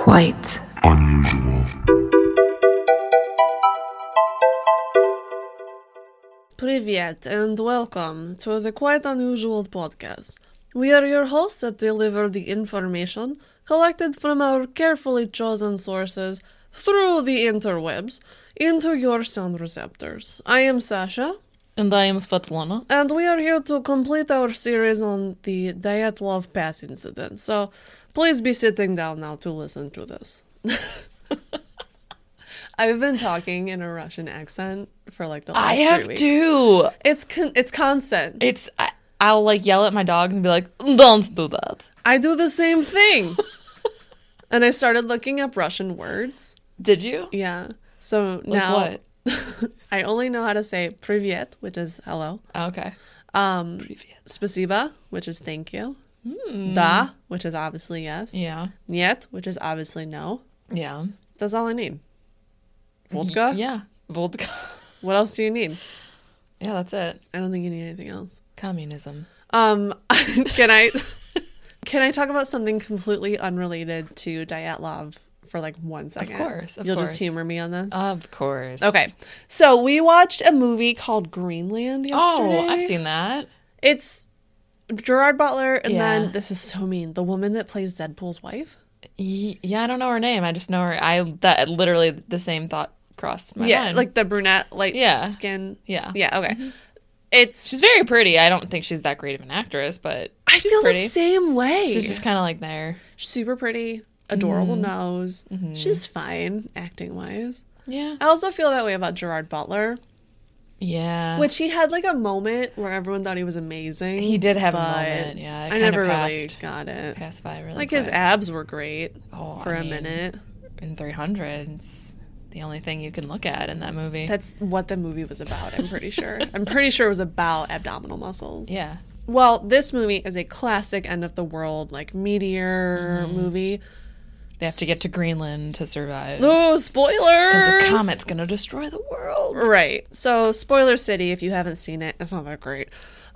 quite unusual. Privyet and welcome to the Quite Unusual podcast. We are your hosts that deliver the information collected from our carefully chosen sources through the interwebs into your sound receptors. I am Sasha. And I am Svetlana. And we are here to complete our series on the Dyatlov Pass incident. So Please be sitting down now to listen to this. I've been talking in a Russian accent for like the last I have weeks. It's con- it's constant. It's I, will like yell at my dogs and be like, "Don't do that." I do the same thing. and I started looking up Russian words. Did you? Yeah. So like now I only know how to say "privyet," which is hello. Okay. Um, Privyet. "Spasiba," which is thank you. Mm. Which is obviously yes. Yeah. Niet, which is obviously no. Yeah. That's all I need. Vodka? yeah. Vodka. what else do you need? Yeah, that's it. I don't think you need anything else. Communism. Um can I can I talk about something completely unrelated to Dyatlov for like one second? Of course. Of You'll course. just humor me on this? Of course. Okay. So we watched a movie called Greenland yesterday. Oh, I've seen that. It's Gerard Butler and Yeah. then this is so mean. The woman that plays Deadpool's wife. Yeah, I don't know her name. I just know her. I that literally the same thought crossed my yeah, mind. like the brunette, like Yeah. skin. yeah, Yeah, okay. It's She's very pretty. I don't think she's that great of an actress, but I she's feel pretty. the same way. She's just kind of like there. super pretty, adorable Mm-hmm. nose. She's fine acting wise. Yeah. I also feel that way about Gerard Butler, Yeah. which he had like a moment where everyone thought he was amazing. He did have a moment, yeah, I never really got it. pass by really Like his abs were great Oh, for I a mean, minute. in 300 it's the only thing you can look at in that movie That's what the movie was about, I'm pretty sure. I'm pretty sure it was about abdominal muscles. yeah Well, this movie is a classic end of the world, like meteor Mm-hmm. movie. They have to get to greenland to survive Oh, spoilers! because a comet's gonna destroy the world Right. So, spoiler city, if you haven't seen it, it's not that great.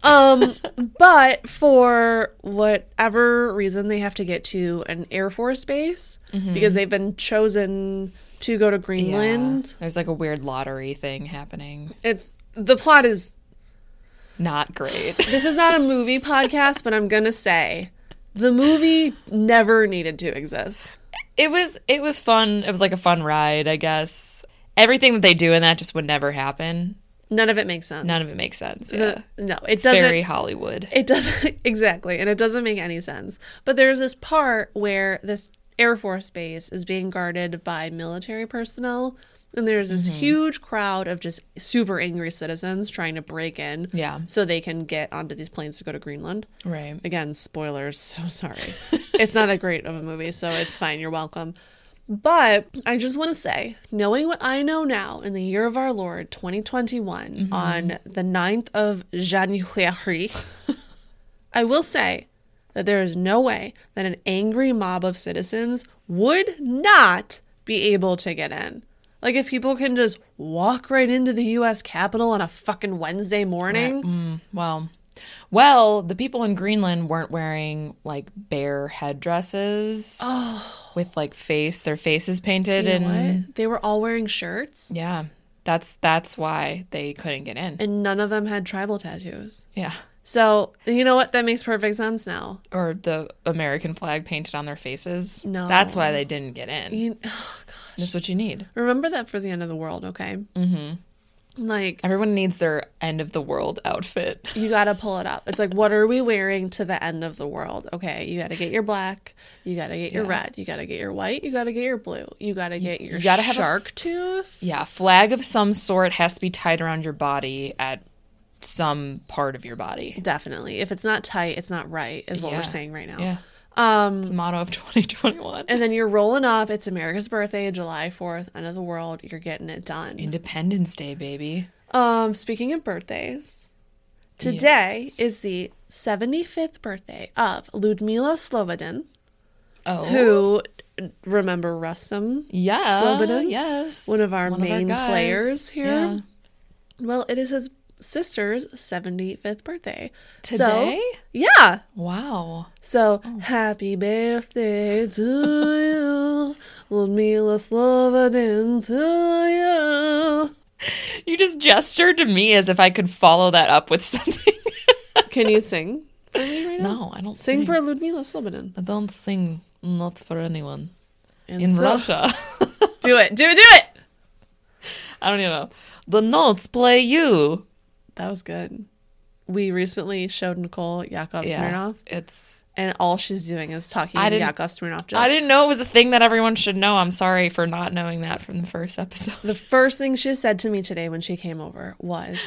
Um, but for whatever reason, they have to get to an Air Force base because they've been chosen to go to yeah. Greenland. there's like a weird lottery thing happening It's the plot is not great this is not a movie podcast, but I'm gonna say the movie never needed to exist. It was it was fun it was like a fun ride i guess everything that they do in that just would never happen None of it makes sense. none of it makes sense yeah. The, no, it doesn't. very hollywood It doesn't exactly, and it doesn't make any sense. But there's this part where this Air Force base is being guarded by military personnel, and there's this Mm-hmm. huge crowd of just super angry citizens trying to break in, Yeah. so they can get onto these planes to go to Greenland. right Again, spoilers. So sorry. it's not that great of a movie, so it's fine. You're welcome. But I just want to say, knowing what I know now in the year of our Lord 2021, on the 9th of January, I will say that there is no way that an angry mob of citizens would not be able to get in. Like, if people can just walk right into the US Capitol on a fucking Wednesday morning, mm, Well, well, the people in Greenland weren't wearing like bare headdresses Oh. with like face, their faces painted, You and what? They were all wearing shirts, yeah, that's that's why they couldn't get in. and none of them had tribal tattoos. Yeah, So you know what? That makes perfect sense now. or the American flag painted on their faces. No. that's why they didn't get in. You, oh, God. That's what you need. Remember that for the end of the world, okay? Mm-hmm. Like Everyone needs their end of the world outfit. you got to pull it up. It's like, what are we wearing to the end of the world? Okay, you got to get your black, you got to get your Yeah. red, you got to get your white, you got to get your blue, you got to get your you gotta have a shark tooth. Yeah, flag of some sort has to be tied around your body at some part of your body. Definitely. If it's not tight, it's not right. Is what Yeah. we're saying right now. Yeah, Um, it's the motto of 2021. and then you're rolling up. It's America's birthday, July 4th, end of the world. You're getting it done. Independence Day, baby. Um, speaking of birthdays, today Yes. is the 75th birthday of Ludmila Slobodin, Oh, who remember Rustum, yeah, Slobodin? yes, one of our main guys. players here. Yeah. Well, it is his sister's 75th birthday. Today? So, yeah. Wow. So, oh. happy birthday to you. Ludmila Slobodin to you. You just gestured to me as if I could follow that up with something. Can you sing for me right now? no, I don't Sing sing. for Ludmila Slobodin. I don't sing not for anyone. And In so- Russia. Do it. Do it. Do it. I don't even know. The notes play you. That was good. We recently showed Nicole Yakov Yeah. Smirnoff, It's and all she's doing is talking I didn't- Yakov Smirnoff jokes. I didn't know it was a thing that everyone should know. I'm sorry for not knowing that from the first episode. The first thing she said to me today when she came over was,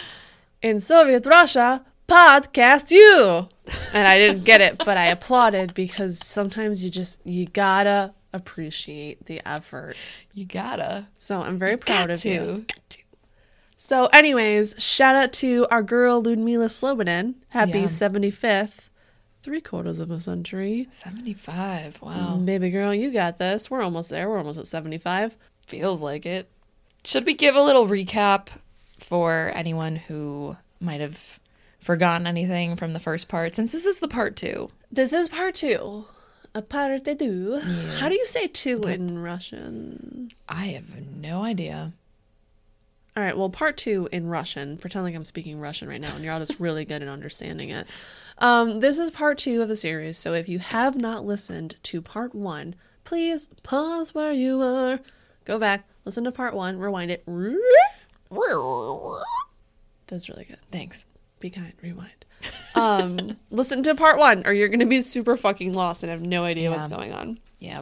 "In Soviet Russia, podcast you," and I didn't get it, but I applauded because sometimes you just you gotta appreciate the effort. You gotta. So I'm very proud Got of to. you. So, anyways, shout out to our girl Ludmila Slobodin. Happy Yeah. 75th, three quarters of a century. 75. Wow. Baby girl, you got this. We're almost there. We're almost at 75. Feels like it. Should we give a little recap for anyone who might have forgotten anything from the first part since this is the part two? This is part two. A parte deux. How do you say two in Russian? I have no idea. All right, well, part two in Russian. Pretend like I'm speaking Russian right now, and you're all just really good at understanding it. Um, this is part two of the series, so if you have not listened to part one, please pause where you are, go back, listen to part one, rewind it. That's really good. Thanks. Be kind, rewind. Um, listen to part one, or you're going to be super fucking lost and have no idea what's going on. Yeah.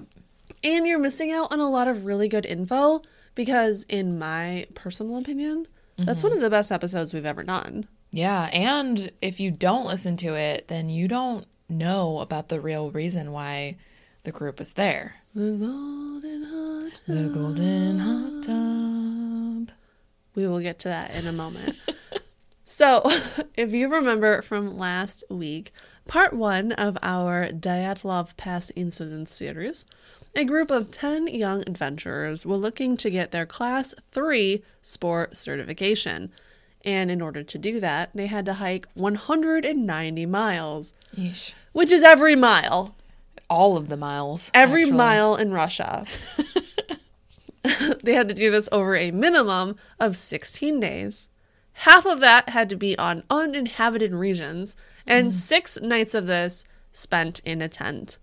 And you're missing out on a lot of really good info because, in my personal opinion, that's mm-hmm. one of the best episodes we've ever done. Yeah. And if you don't listen to it, then you don't know about the real reason why the group was there. The golden hot. tub. The golden hot tub. We will get to that in a moment. so, if you remember from last week, part one of our Dyatlov Pass Incident series, a group of 10 young adventurers were looking to get their Class 3 sport certification. And in order to do that, they had to hike 190 miles, Yeesh. which is every mile. All of the miles. every actually. mile in Russia. they had to do this over a minimum of 16 days. Half of that had to be on uninhabited regions, and mm. six nights of this spent in a tent.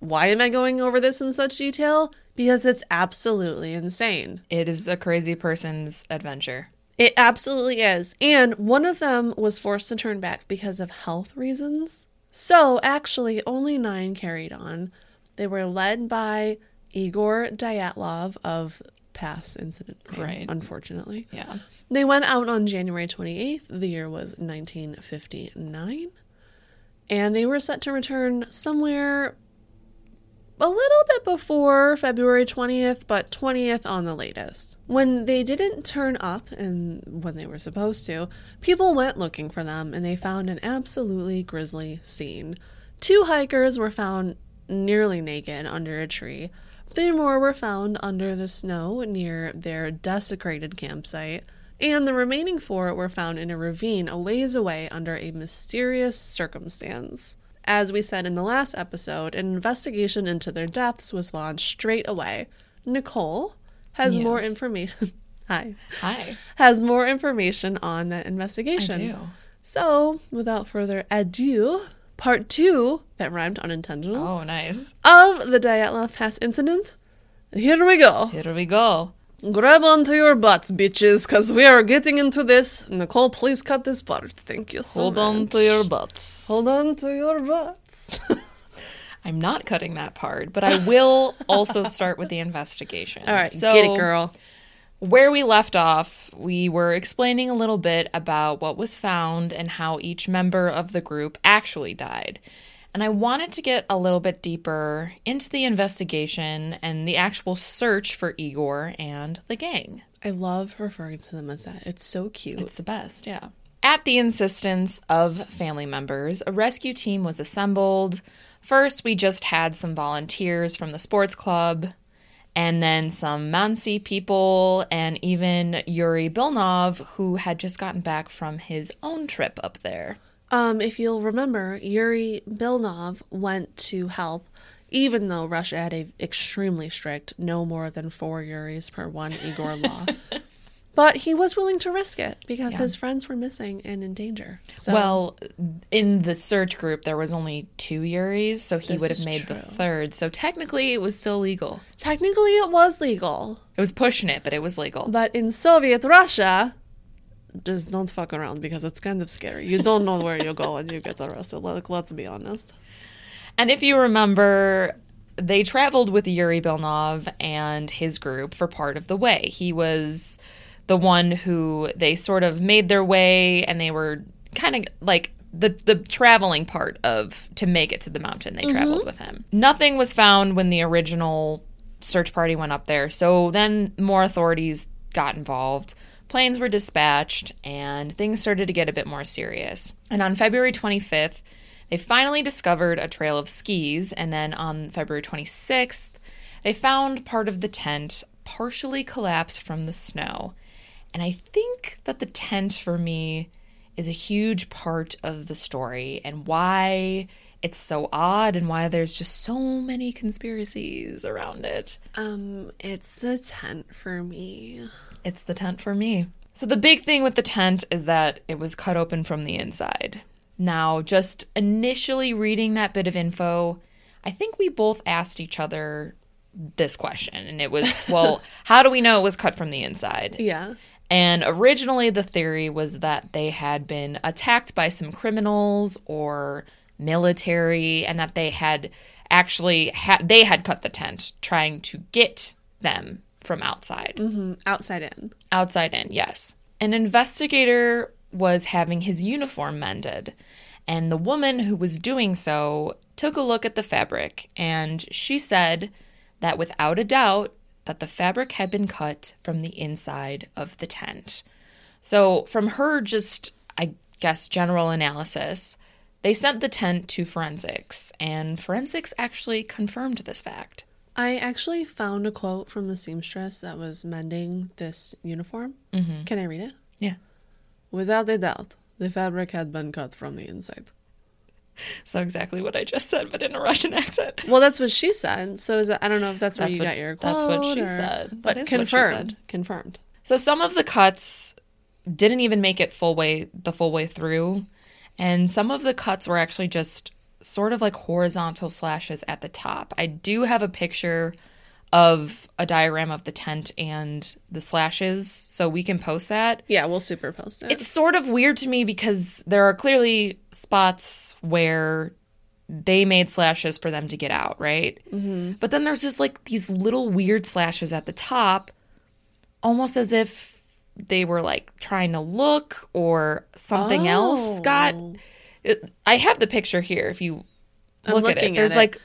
Why am I going over this in such detail? Because it's absolutely insane. It is a crazy person's adventure. It absolutely is. And one of them was forced to turn back because of health reasons. So, actually, only nine carried on. They were led by Igor Dyatlov of Pass Incident, Right. unfortunately. Yeah. They went out on January 28th. The year was 1959. And they were set to return somewhere a little bit before February 20th, but 20th on the latest. When they didn't turn up and when they were supposed to, people went looking for them and they found an absolutely grisly scene. Two hikers were found nearly naked under a tree. Three more were found under the snow near their desecrated campsite, and the remaining four were found in a ravine a ways away under a mysterious circumstance. As we said in the last episode, an investigation into their deaths was launched straight away. Nicole has more information. Hi. Hi. Has more information on that investigation. I do. So, without further ado, part two, that rhymed unintentional, Oh, nice. of the Dyatlov Pass incident. Here we go. Here we go. Grab onto your butts, bitches, because we are getting into this. Nicole, please cut this part. Thank you so much. Hold much. on to your butts. Hold on to your butts. I'm not cutting that part, but I will also start with the investigation. All right, so get it, girl. Where we left off, we were explaining a little bit about what was found and how each member of the group actually died. And I wanted to get a little bit deeper into the investigation and the actual search for Igor and the gang. I love referring to them as that. It's so cute. It's the best, yeah. At the insistence of family members, a rescue team was assembled. First, we just had some volunteers from the sports club, and then some Mansi people, and even Yuri Bilnov, who had just gotten back from his own trip up there. Um, if you'll remember, Yuri Bilnov went to help even though Russia had a extremely strict no more than four Yuris per one Igor law. but he was willing to risk it because Yeah. his friends were missing and in danger. So Well, in the search group, there was only two Yuris, so he would have made the third. So technically, it was still legal. technically it was legal. It was pushing it, but it was legal. But in Soviet Russia, just don't fuck around because it's kind of scary. You don't know where you go and you get arrested. Like, let's be honest. And if you remember, they traveled with Yuri Bilnov and his group for part of the way. He was the one who they sort of made their way and they were kind of like the the traveling part of to make it to the mountain. They mm-hmm. traveled with him. Nothing was found when the original search party went up there. So then more authorities got involved. Planes were dispatched and things started to get a bit more serious. And on February 25th, they finally discovered a trail of skis, and then on February 26th, they found part of the tent partially collapsed from the snow. And I think that the tent for me is a huge part of the story and why it's so odd and why there's just so many conspiracies around it. Um, it's the tent for me. It's the tent for me. So the big thing with the tent is that it was cut open from the inside. Now, just initially reading that bit of info, I think we both asked each other this question and it was, well, how do we know it was cut from the inside? Yeah. And originally, the theory was that they had been attacked by some criminals or military, and that they had actually ha- they had cut the tent trying to get them from outside. Mm, outside in. Outside in, yes. An investigator was having his uniform mended, and the woman who was doing so took a look at the fabric, and she said that without a doubt that the fabric had been cut from the inside of the tent. So, from her just I guess general analysis, they sent the tent to forensics, and forensics actually confirmed this fact. I actually found a quote from the seamstress that was mending this uniform. Mm-hmm. Can I read it? Yeah. Without a doubt, the fabric had been cut from the inside. So exactly what I just said, but in a Russian accent. Well, that's what she said. So is it, I don't know if that's where That's you what- got your quote. that's what she or- said. That But is what she confirmed. Confirmed. So some of the cuts didn't even make it full way the full way through, and some of the cuts were actually just sort of like horizontal slashes at the top. I do have a picture of a diagram of the tent and the slashes, so we can post that. Yeah, we'll superpost it. It's sort of weird to me because there are clearly spots where they made slashes for them to get out, right? Mm-hmm. But then there's just like these little weird slashes at the top, almost as if they were like trying to look or something else got. Oh. It, I have the picture here. If you look at it, at there's it. like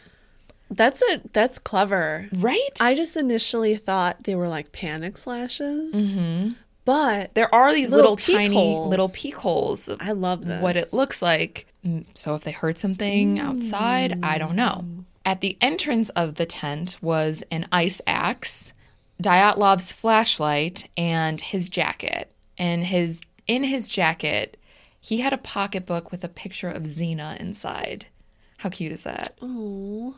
That's it. That's clever. right. I just initially thought they were like panic slashes, mm-hmm. but there are these Little little, tiny holes. little peek holes. I love this. what it looks like. Mm, So if they heard something outside, I don't know. At the entrance of the tent was an ice axe, Dyatlov's flashlight, and his jacket. And his in his jacket, he had a pocketbook with a picture of Zina inside. How cute is that? Oh,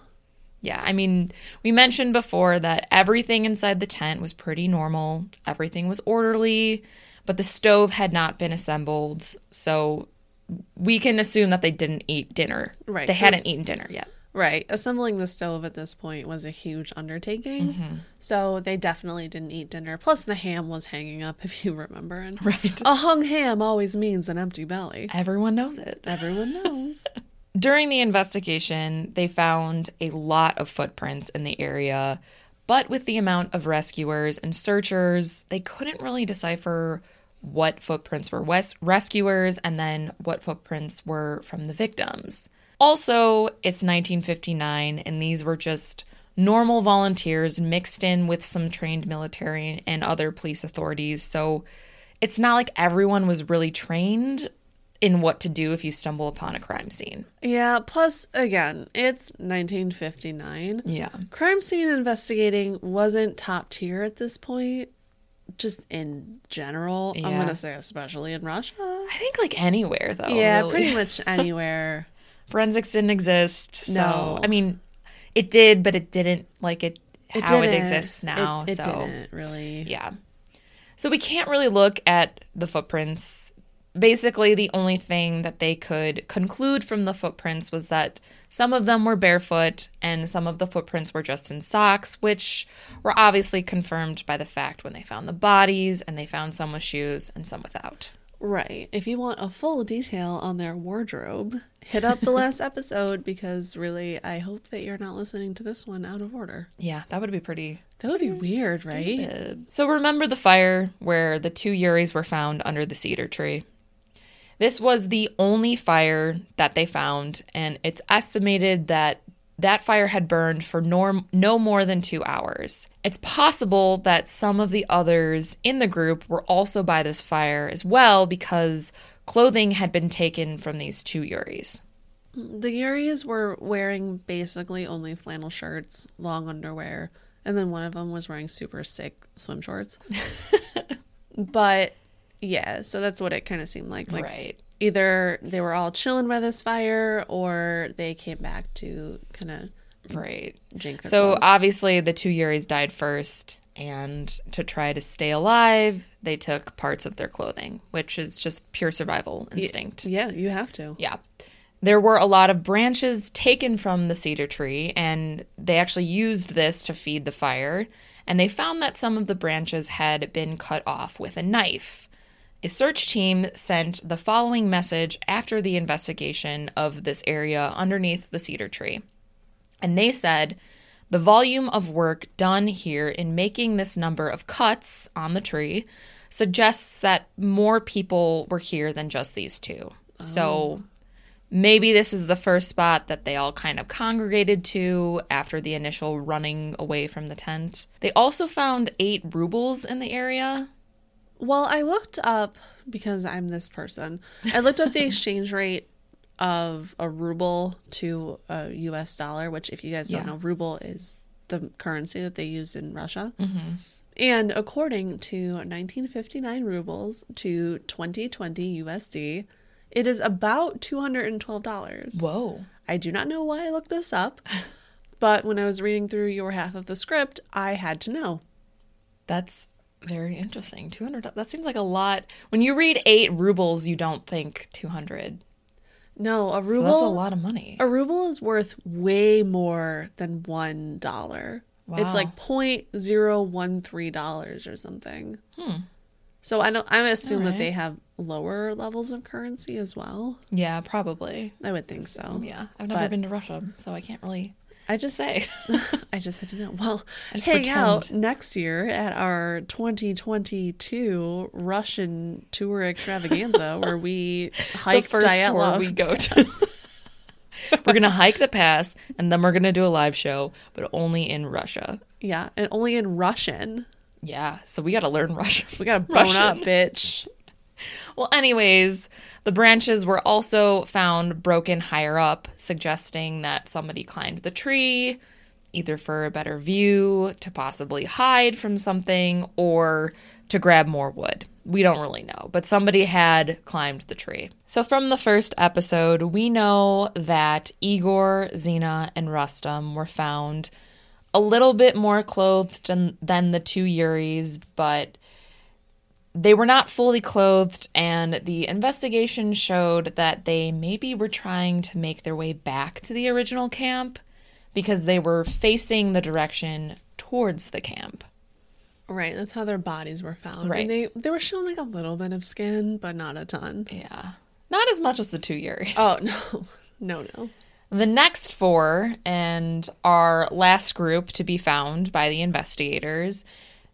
Yeah, I mean, we mentioned before that everything inside the tent was pretty normal. Everything was orderly, but the stove had not been assembled. So we can assume that they didn't eat dinner. Right, They hadn't eaten dinner yet. Right. Assembling the stove at this point was a huge undertaking, Mm-hmm. so they definitely didn't eat dinner. Plus, the ham was hanging up, if you remember. And Right. a hung ham always means an empty belly. Everyone knows it. Everyone knows. During the investigation, they found a lot of footprints in the area, but with the amount of rescuers and searchers, they couldn't really decipher what footprints were wes- rescuers and then what footprints were from the victims. Also, it's 1959, and these were just normal volunteers mixed in with some trained military and other police authorities. So it's not like everyone was really trained in what to do if you stumble upon a crime scene. yeah. Plus, again, it's 1959. Yeah. Crime scene investigating wasn't top tier at this point, just in general. I'm going to say, especially in Russia. I think like anywhere though. yeah, really. pretty much anywhere. Forensics didn't exist. So No. I mean, It did, but it didn't like it, how it didn't. exists now. It, it so didn't really. yeah. So we can't really look at the footprints. Basically, the only thing that they could conclude from the footprints was that some of them were barefoot and some of the footprints were just in socks, which were obviously confirmed by the fact when they found the bodies and they found some with shoes and some without. Right. If you want a full detail on their wardrobe, hit up the last episode because really, I hope that you're not listening to this one out of order. Yeah, that would be pretty That would be weird, right? So remember the fire where the two Yuris were found under the cedar tree. This was the only fire that they found, and it's estimated that that fire had burned for norm- no more than two hours. It's possible that some of the others in the group were also by this fire as well because clothing had been taken from these two Yuris. The Yuris were wearing basically only flannel shirts, long underwear, and then one of them was wearing super sick swim shorts. but yeah, so that's what it kind of seemed like. Like Right. Either they were all chilling by this fire, or they came back to kind of Right. jink So clothes. obviously the two Yuris died first, and to try to stay alive, they took parts of their clothing, which is just pure survival instinct. yeah, you have to. Yeah. There were a lot of branches taken from the cedar tree, and they actually used this to feed the fire. And they found that some of the branches had been cut off with a knife. A search team sent the following message after the investigation of this area underneath the cedar tree. And they said, the volume of work done here in making this number of cuts on the tree suggests that more people were here than just these two. So oh. maybe this is the first spot that they all kind of congregated to after the initial running away from the tent. They also found eight rubles in the area. Well, I looked up because I'm this person. I looked up the exchange rate of a ruble to a US dollar, which, if you guys don't Yeah. know, ruble is the currency that they use in Russia. Mm-hmm. And according to 1959 rubles to 2020 USD, it is about $212. Whoa. I do not know why I looked this up, but when I was reading through your half of the script, I had to know. That's very interesting. 200 that seems like a lot. When you read 8 rubles, you don't think 200. No, a So ruble. that's a lot of money. A ruble is worth way more than one dollar. Wow. It's like point zero one three dollars or something. Hmm. So I don't. I assume that they have lower levels of currency as well. Yeah, probably. I would think so. Yeah, I've never But- been to Russia, so I can't really I just say. I just had to know. Well, I just hang pretend. out next year at our 2022 Russian tour extravaganza where we the hike first tour we go to. we're gonna hike the pass, and then we're gonna do a live show, but only in Russia. Yeah, and only in Russian. Yeah, so we gotta learn Russian. We got to bone Russian. up, bitch. Well, anyways, the branches were also found broken higher up, suggesting that somebody climbed the tree, either for a better view, to possibly hide from something, or to grab more wood. We don't really know, but somebody had climbed the tree. So, from the first episode, we know that Igor, Zina, and Rustum were found a little bit more clothed than, than the two Yuris, but they were not fully clothed, and the investigation showed that they maybe were trying to make their way back to the original camp because they were facing the direction towards the camp. Right, that's how their bodies were found. Right. And they they were showing like a little bit of skin, but not a ton. Yeah. Not as much as the two Yuris. Oh no, no, no. The next four, and our last group to be found by the investigators,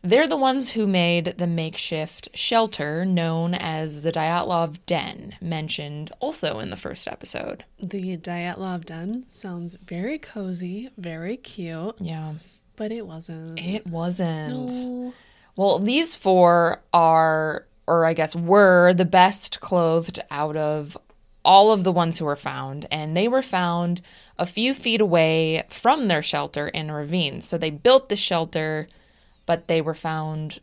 they're the ones who made the makeshift shelter known as the Dyatlov Den, mentioned also in the first episode. The Dyatlov den sounds very cozy, very cute, Yeah. but it wasn't. It wasn't. No. Well, these four are, or I guess were, the best clothed out of all of the ones who were found, and they were found a few feet away from their shelter in a ravine. So they built the shelter, but they were found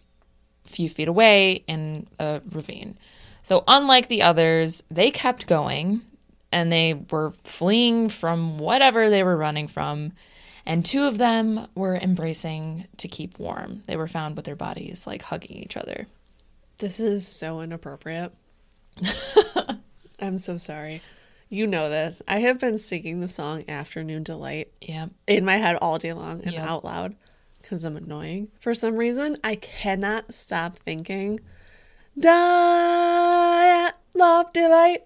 a few feet away in a ravine. So, unlike the others, they kept going and they were fleeing from whatever they were running from. and two of them were embracing to keep warm. They were found with their bodies like hugging each other. This is so inappropriate. I'm so sorry. You know this. I have been singing the song Afternoon Delight in my head all day long and Yep. out loud because I'm annoying. For some reason, I cannot stop thinking, Diet, love, delight.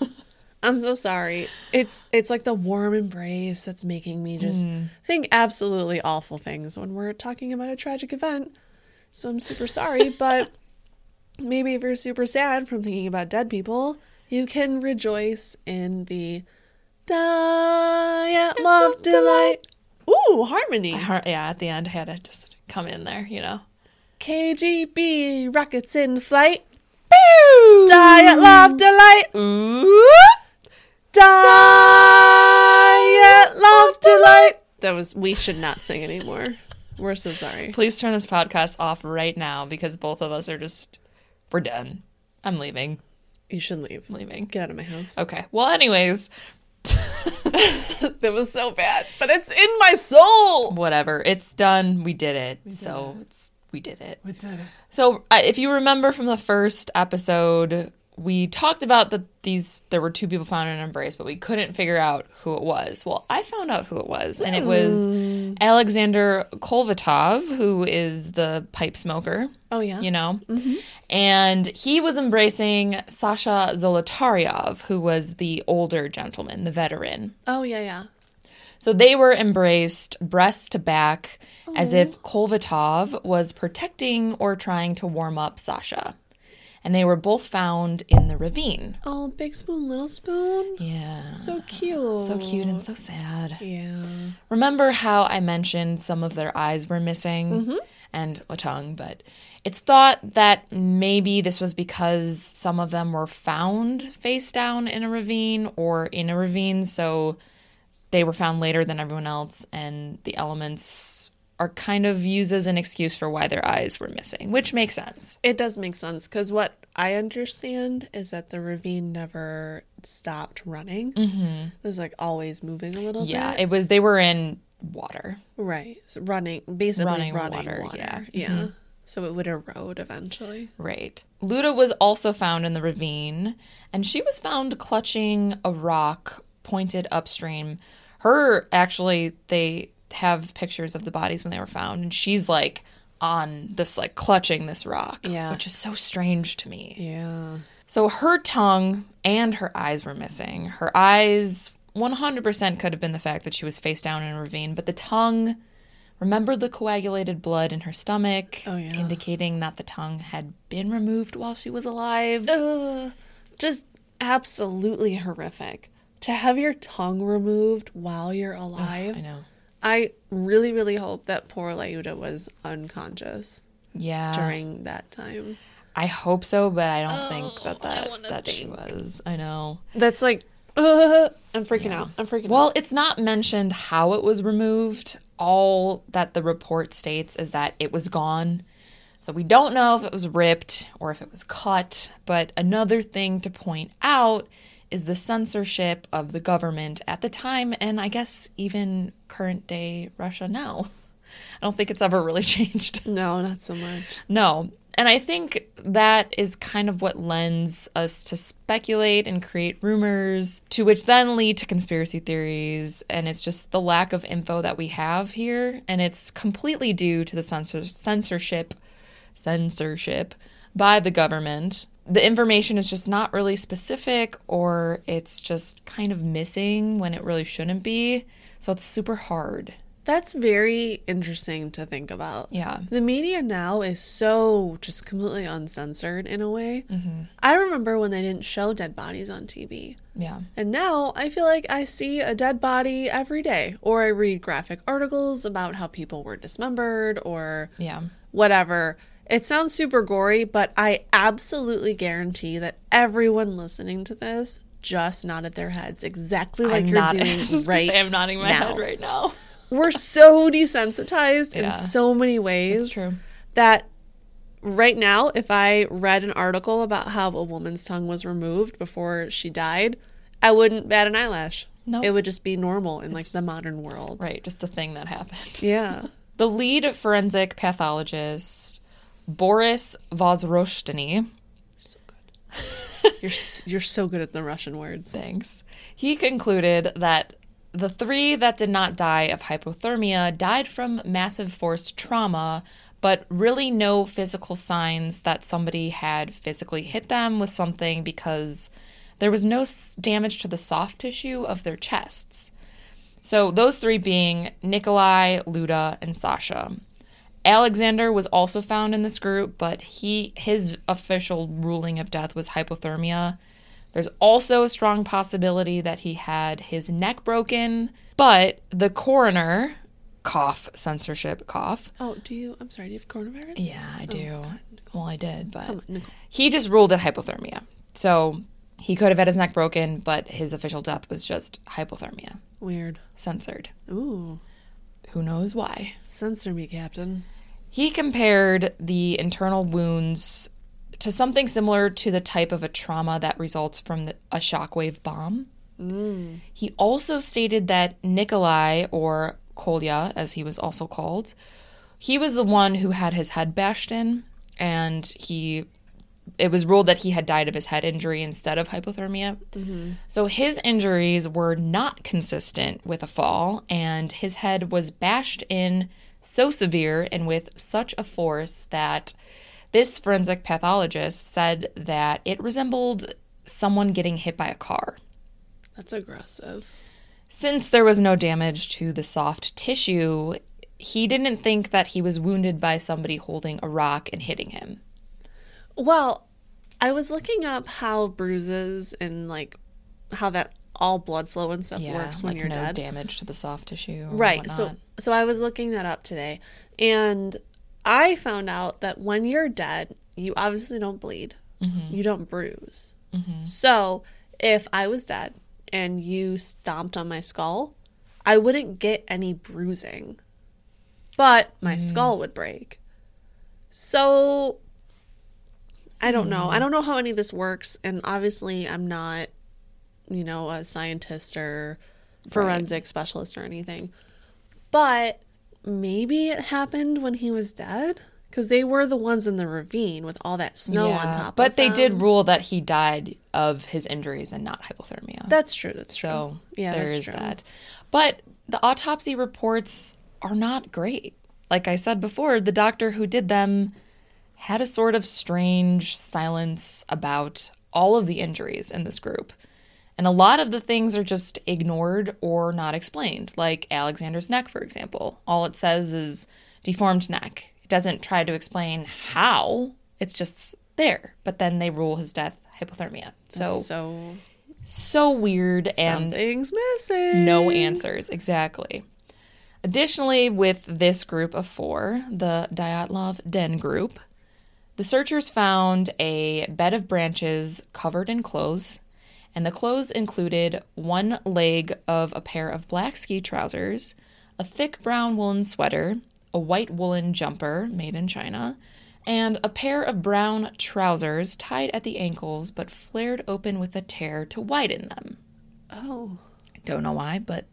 I'm so sorry. It's it's like the warm embrace that's making me just mm. think absolutely awful things when we're talking about a tragic event. So I'm super sorry, but maybe if you're super sad from thinking about dead people, you can rejoice in the diet love delight. Ooh, harmony. Har- Yeah, at the end, I had to just come in there, you know. KGB rockets in flight. Boo! Diet love delight. Ooh. Diet love delight. That was we should not sing anymore. We're so sorry. Please turn this podcast off right now because both of us are just, we're done. I'm leaving. You should leave. I'm leaving. Get out of my house. Okay. Well, anyways, that was so bad, but it's in my soul. whatever. It's done. We did it. so it's we did it. We did it. So uh, if you remember from the first episode, we talked about that these there were two people found in an embrace, but we couldn't figure out who it was. Well, I found out who it was, and it was Alexander Kolvatov, who is the pipe smoker. Oh yeah. you know? Mm-hmm. And he was embracing Sasha Zolotaryov, who was the older gentleman, the veteran. Oh yeah, yeah. So they were embraced breast to back as if Kolvatov was protecting or trying to warm up Sasha. And they were both found in the ravine. Oh, big spoon, little spoon. Yeah. So cute. So cute and so sad. Yeah. Remember how I mentioned some of their eyes were missing mm-hmm. and a tongue, but it's thought that maybe this was because some of them were found face down in a ravine or in a ravine, so they were found later than everyone else, and the elements are kind of used as an excuse for why their eyes were missing, which makes sense. It does make sense because what I understand is that the ravine never stopped running. Mm-hmm. It was like always moving a little bit. Yeah, bit. it was they were in water. right. So running, basically Running running, water, water. yeah. Mm-hmm. Yeah. So it would erode eventually. Right. Luda was also found in the ravine, and she was found clutching a rock pointed upstream. Her, actually, they have pictures of the bodies when they were found, and she's like on this, like clutching this rock, Yeah. which is so strange to me. Yeah. So her tongue and her eyes were missing. Her eyes 100% could have been the fact that she was face down in a ravine, but the tongue, remember the coagulated blood in her stomach, Oh, yeah. indicating that the tongue had been removed while she was alive. Ugh. Just absolutely horrific. To have your tongue removed while you're alive. I know. I really, really hope that poor Luda was unconscious Yeah. during that time. I hope so, but I don't think that that, that she was. I know. That's like, uh, I'm freaking out. I'm freaking out. Well, it's not mentioned how it was removed. All that the report states is that it was gone. So we don't know if it was ripped or if it was cut. But another thing to point out is the censorship of the government at the time, and I guess even current day Russia now. I don't think it's ever really changed. No, not so much. No. And I think that is kind of what lends us to speculate and create rumors, to which then lead to conspiracy theories. And it's just the lack of info that we have here. And it's completely due to the censor- censorship, censorship by the government. The information is just not really specific, or it's just kind of missing when it really shouldn't be. So it's super hard. That's very interesting to think about. Yeah. The media now is so just completely uncensored in a way. Mm-hmm. I remember when they didn't show dead bodies on TV. Yeah. And now I feel like I see a dead body every day, or I read graphic articles about how people were dismembered or Yeah. whatever. It sounds super gory, but I absolutely guarantee that everyone listening to this just nodded their heads exactly like I'm you're not, doing was just gonna right I'm nodding my now. head right now. We're so desensitized Yeah. in so many ways that right now, if I read an article about how a woman's tongue was removed before she died, I wouldn't bat an eyelash. Nope. It would just be normal in like the modern world. right, just a thing that happened. Yeah. The lead forensic pathologist, Boris Vozrozhdenny, You're you're so good at the Russian words. thanks, he concluded that the three that did not die of hypothermia died from massive force trauma, but really no physical signs that somebody had physically hit them with something because there was no damage to the soft tissue of their chests. So those three being Nikolai, Luda, and Sasha. Alexander was also found in this group, but he his official ruling of death was hypothermia. There's also a strong possibility that he had his neck broken, but the coroner, cough, censorship, cough. Oh, do you? I'm sorry. Do you have coronavirus? Yeah, I oh, do. well, I did, but on, he just ruled it hypothermia. So he could have had his neck broken, but his official death was just hypothermia. Weird. Censored. Ooh, Who knows why? censor me, Captain. He compared the internal wounds to something similar to the type of a trauma that results from the, a shockwave bomb. Mm. He also stated that Nikolai, or Kolya, as he was also called, he was the one who had his head bashed in, and he it was ruled that he had died of his head injury instead of hypothermia. Mm-hmm. So his injuries were not consistent with a fall, and his head was bashed in so severe and with such a force that this forensic pathologist said that it resembled someone getting hit by a car. That's aggressive. Since there was no damage to the soft tissue, he didn't think that he was wounded by somebody holding a rock and hitting him. Well, I was looking up how bruises and like how that all blood flow and stuff works when like you're no dead. damage to the soft tissue. Right. Whatnot. so I was looking that up today and I found out that when you're dead, you obviously don't bleed. Mm-hmm. You don't bruise. Mm-hmm. So, if I was dead and you stomped on my skull, I wouldn't get any bruising. But my mm. skull would break. So I don't know. Mm. I don't know how any of this works and obviously I'm not you know, a scientist or forensic specialist or anything. But maybe it happened when he was dead because they were the ones in the ravine with all that snow on top. But they them. did rule that he died of his injuries and not hypothermia. That's true. That's true. so yeah, there is true. that. But the autopsy reports are not great. Like I said before, the doctor who did them had a sort of strange silence about all of the injuries in this group. And a lot of the things are just ignored or not explained, like Alexander's neck, for example. All it says is deformed neck. It doesn't try to explain how, it's just there. But then they rule his death hypothermia. So, So so weird and something's missing. no answers, exactly. Additionally, with this group of four, the Dyatlov Den group, the searchers found a bed of branches covered in clothes, and the clothes included one leg of a pair of black ski trousers, a thick brown woolen sweater, a white woolen jumper made in China, and a pair of brown trousers tied at the ankles but flared open with a tear to widen them. Oh, Don't know why, but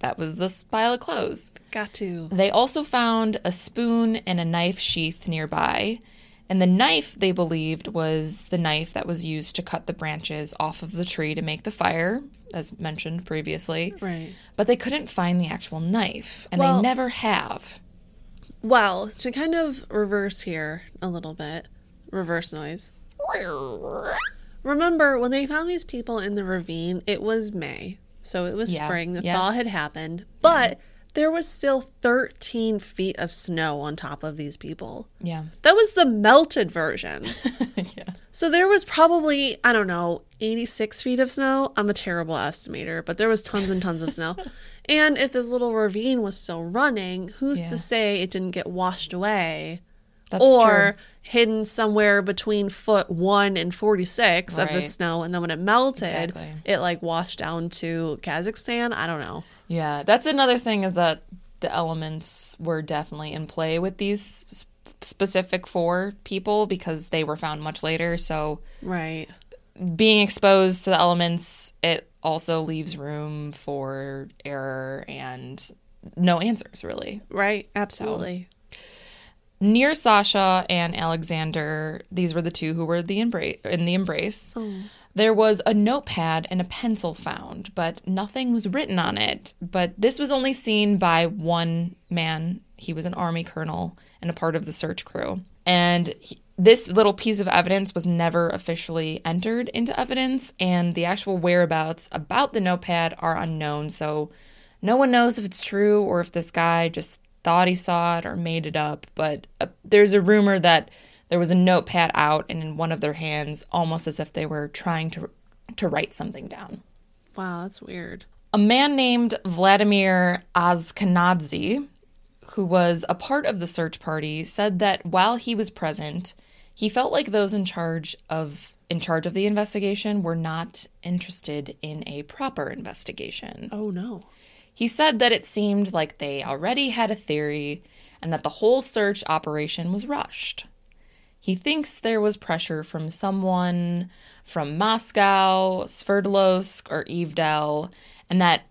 that was this pile of clothes. got to. They also found a spoon and a knife sheath nearby. And the knife, they believed, was the knife that was used to cut the branches off of the tree to make the fire, as mentioned previously. Right. But they couldn't find the actual knife, and Well- they never have. Well, to kind of reverse here a little bit, reverse noise. Remember when they found these people in the ravine? It was May, so it was Yeah. spring. The Yes. thaw had happened, but there was still 13 feet of snow on top of these people. Yeah. That was the melted version. yeah. So there was probably, I don't know, 86 feet of snow. I'm a terrible estimator, but there was tons and tons of snow. And if this little ravine was still running, who's Yeah. to say it didn't get washed away That's or true. hidden somewhere between foot 1 and 46 of the snow and then when it melted, Exactly. it like washed down to Kazakhstan, I don't know. Yeah, that's another thing is that the elements were definitely in play with these specific four people because they were found much later. So Right. being exposed to the elements, it also leaves room for error and no answers, really. Right. Absolutely. Near Sasha and Alexander, these were the two who were the embrace in the embrace. Oh. There was a notepad and a pencil found, but nothing was written on it. But this was only seen by one man. He was an army colonel and a part of the search crew. And he, this little piece of evidence was never officially entered into evidence, and the actual whereabouts about the notepad are unknown. So no one knows if it's true or if this guy just thought he saw it or made it up. But uh, there's a rumor that there was a notepad out and in one of their hands, almost as if they were trying to to write something down. Wow, that's weird. A man named Vladimir Azkanadze, who was a part of the search party, said that while he was present, he felt like those in charge of in charge of the investigation were not interested in a proper investigation. Oh no. He said that it seemed like they already had a theory and that the whole search operation was rushed. He thinks there was pressure from someone from Moscow, Sverdlovsk, or Ivdel, and that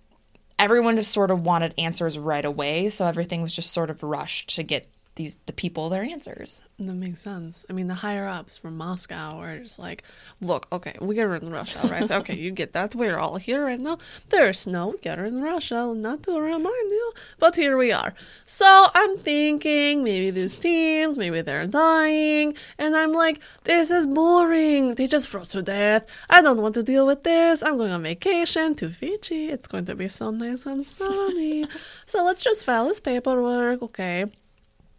everyone just sort of wanted answers right away, so everything was just sort of rushed to get these the people their answers. That makes sense. I mean, the higher ups from Moscow are just like, look, okay, we get her in Russia, right? okay, you get that. We're all here right now. There's no get her in Russia, not to remind you, but here we are. So I'm thinking maybe these teens, maybe they're dying, and I'm like, this is boring. They just froze to death. I don't want to deal with this. I'm going on vacation to Fiji. It's going to be so nice and sunny. so let's just file this paperwork, okay?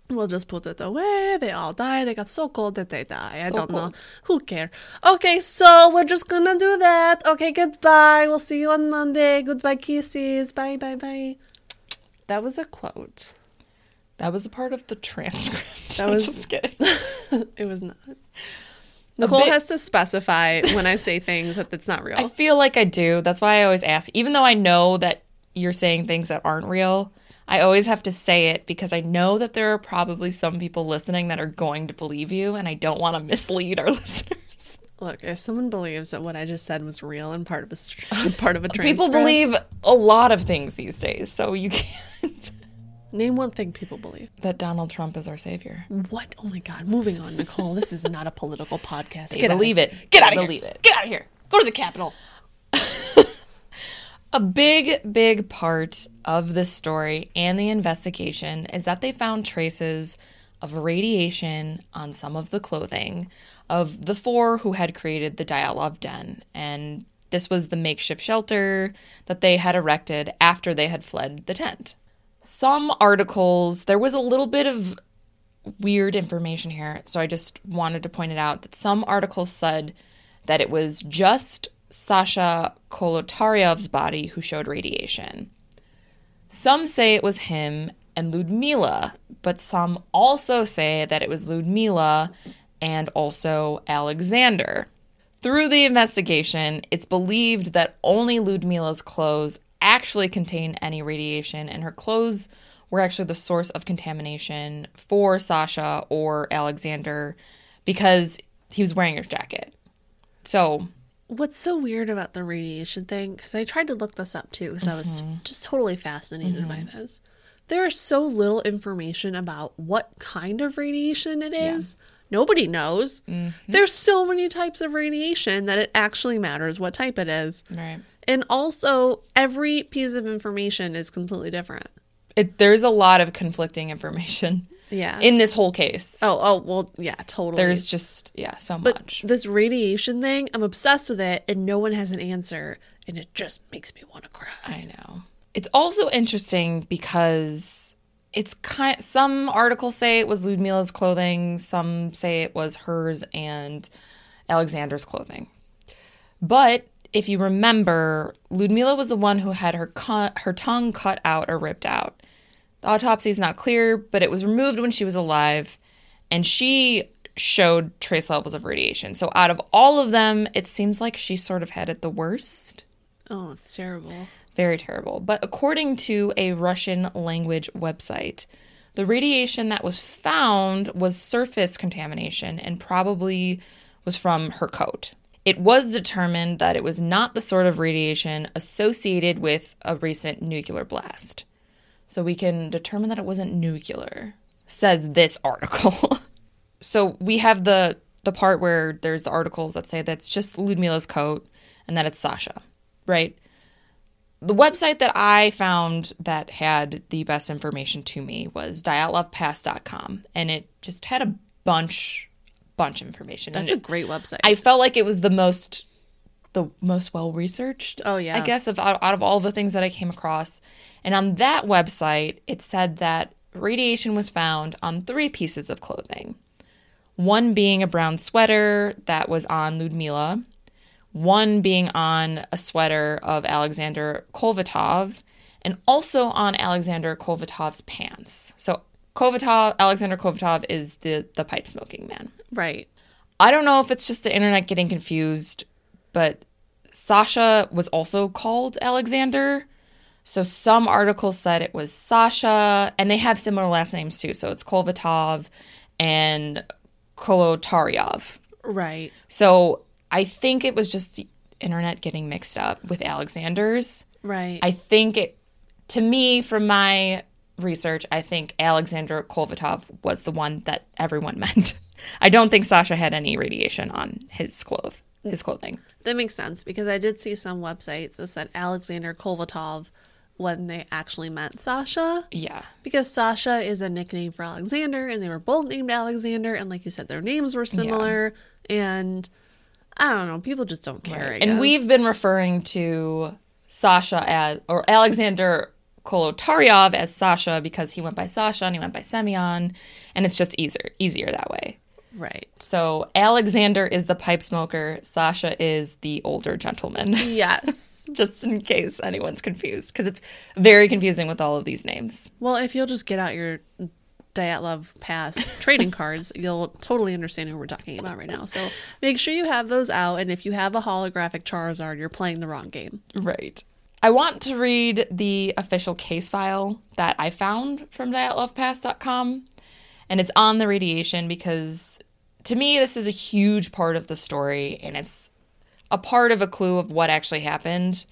We'll just put it away. They all die. They got so cold that they die. I don't know. Who care? Okay, so we're just gonna do that. Okay, goodbye. We'll see you on Monday. Goodbye, kisses. Bye, bye, bye. That was a quote. That was a part of the transcript. That I'm was- just kidding. it was not. Nicole bit- has to specify when I say things that it's not real. I feel like I do. That's why I always ask. Even though I know that you're saying things that aren't real, I always have to say it because I know that there are probably some people listening that are going to believe you, and I don't want to mislead our listeners. Look, if someone believes that what I just said was real and part of a part of a transcript, People believe a lot of things these days, so you can't. Name one thing people believe. that Donald Trump is our savior. What? Oh my God! Moving on, Nicole. This is not a political podcast. They believe out of it. Get out of here. believe it. Get out of here. Go to the Capitol. A big, big part of this story and the investigation is that they found traces of radiation on some of the clothing of the four who had created the Dyatlov Den. And this was the makeshift shelter that they had erected after they had fled the tent. Some articles, there was a little bit of weird information here, so I just wanted to point it out that some articles said that it was just Sasha Kolotaryov's body who showed radiation. Some say it was him and Ludmila, but some also say that it was Ludmila and also Alexander. Through the investigation, it's believed that only Ludmila's clothes actually contain any radiation, and her clothes were actually the source of contamination for Sasha or Alexander because he was wearing her jacket. So, What's so weird about the radiation thing? Because I tried to look this up too, because I was Mm-hmm. just totally fascinated by this. There is so little information about what kind of radiation it is. Nobody knows. Mm-hmm. There's so many types of radiation that it actually matters what type it is. right. And also, every piece of information is completely different. It, there's a lot of conflicting information Yeah. in this whole case. oh, oh, well, yeah, totally. There's just, yeah, so but much. this radiation thing, I'm obsessed with it, and no one has an answer, and it just makes me want to cry. I know. It's also interesting because it's kind some articles say it was Ludmila's clothing, some say it was hers and Alexander's clothing. But if you remember, Ludmila was the one who had her cut, her tongue cut out or ripped out. The autopsy is not clear, but it was removed when she was alive, and she showed trace levels of radiation. So out of all of them, it seems like she sort of had it the worst. Oh, it's terrible. Very terrible. But according to a Russian language website, the radiation that was found was surface contamination and probably was from her coat. It was determined that it was not the sort of radiation associated with a recent nuclear blast. So we can determine that it wasn't nuclear, says this article. so we have the the part where there's the articles that say that's just Ludmila's coat and that it's Sasha, right? The website that I found that had the best information to me was dyatlovpass.com and it just had a bunch bunch of information. That's a great website. I felt like it was the most the most well researched. Oh, yeah. I guess of out, out of all the things that I came across. And on that website, it said that radiation was found on three pieces of clothing. One being a brown sweater that was on Ludmila, one being on a sweater of Alexander Kolvatov, and also on Alexander Kolvatov's pants. So Kolvatov, Alexander Kolvatov is the the pipe smoking man. right. I don't know if it's just the internet getting confused, but Sasha was also called Alexander. So some articles said it was Sasha, and they have similar last names too. So it's Kolvatov and Kolotaryov. Right. So I think it was just the internet getting mixed up with Alexander's. Right. I think it, to me, from my research, I think Alexander Kolvatov was the one that everyone meant. I don't think Sasha had any radiation on his clothes, his clothing. That makes sense because I did see some websites that said Alexander Kolvatov when they actually meant Sasha. Yeah. Because Sasha is a nickname for Alexander and they were both named Alexander and like you said their names were similar and I don't know, people just don't care. I And we've been referring to Sasha as, or Alexander Kolotaryov as Sasha because he went by Sasha and he went by Semyon, and it's just easier, easier that way. Right. So Alexander is the pipe smoker, Sasha is the older gentleman. Yes. just in case anyone's confused, because it's very confusing with all of these names. well, if you'll just get out your Dyatlov Pass trading cards, you'll totally understand who we're talking about right now. So make sure you have those out, and if you have a holographic Charizard, you're playing the wrong game. Right. I want to read the official case file that I found from dyatlovpass.com, and it's on the radiation because to me, this is a huge part of the story, and it's a part of a clue of what actually happened.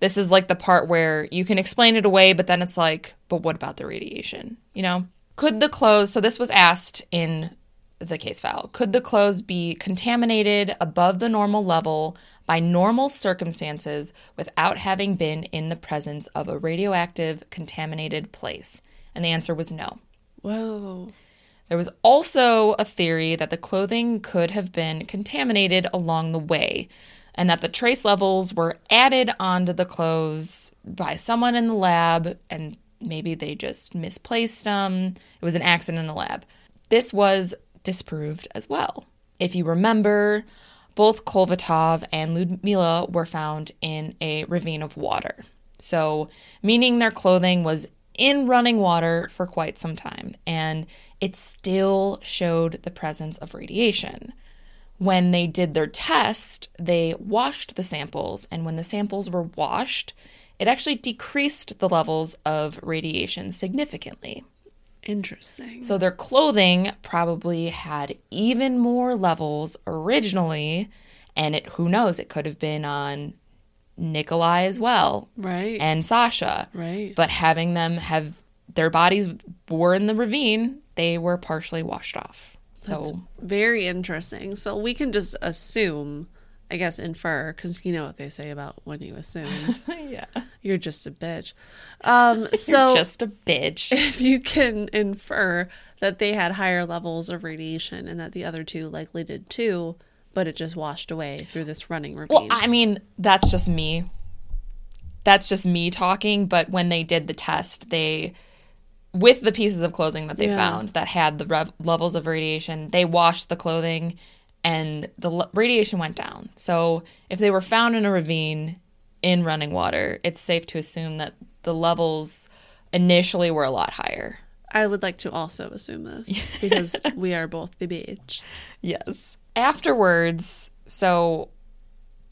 This is like the part where you can explain it away, but then it's like, but what about the radiation? You know? Could the clothes, so this was asked in the case file, could the clothes be contaminated above the normal level by normal circumstances without having been in the presence of a radioactive contaminated place? And the answer was no. Whoa. There was also a theory that the clothing could have been contaminated along the way and that the trace levels were added onto the clothes by someone in the lab and maybe they just misplaced them. It was an accident in the lab. This was disproved as well. If you remember, both Kolvatov and Ludmila were found in a ravine of water. So, meaning their clothing was in running water for quite some time, and it still showed the presence of radiation. When they did their test, they washed the samples, and when the samples were washed, it actually decreased the levels of radiation significantly. Interesting. So their clothing probably had even more levels originally, and it who knows, it could have been on Nikolai as well right. and Sasha. right. But having them have their bodies were in the ravine, they were partially washed off. So Very interesting. So we can just assume, I guess, infer, because you know what they say about when you assume. yeah, You're just a bitch. Um, so just a bitch. if you can infer that they had higher levels of radiation and that the other two likely did too, but it just washed away through this running ravine. Well, I mean, that's just me. That's just me talking. But when they did the test, they, with the pieces of clothing that they Yeah. found that had the rev- levels of radiation, they washed the clothing and the l- radiation went down. So if they were found in a ravine in running water, it's safe to assume that the levels initially were a lot higher. I would like to also assume this because we are both the bitch. Yes. Afterwards, so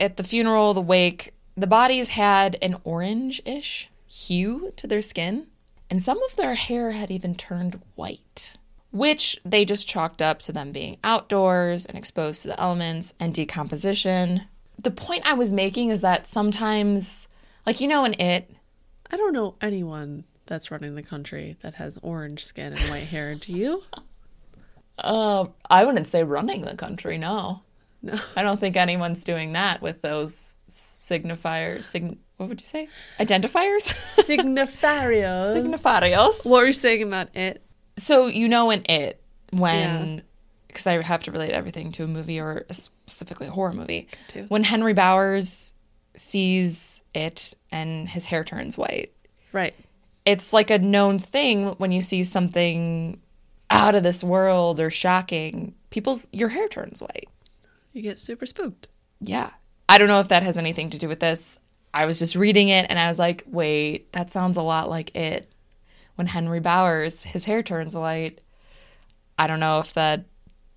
at the funeral, the wake, the bodies had an orange ish hue to their skin, and some of their hair had even turned white. which they just chalked up to them being outdoors and exposed to the elements and decomposition. The point I was making is that sometimes, like, you know, in it, I don't know anyone that's running the country that has orange skin and white hair. Do you? uh, I wouldn't say running the country, no. No. I don't think anyone's doing that with those signifiers. Sign- what would you say? Identifiers? Signifarios. Signifarios. what were you saying about it? So you know in it when because I have to relate everything to a movie or specifically a horror movie. too. When Henry Bowers sees it and his hair turns white, Right. it's like a known thing when you see something out of this world or shocking. People's your hair turns white. You get super spooked. Yeah. I don't know if that has anything to do with this. I was just reading it and I was like, wait, that sounds a lot like it. When Henry Bowers, his hair turns white. I don't know if that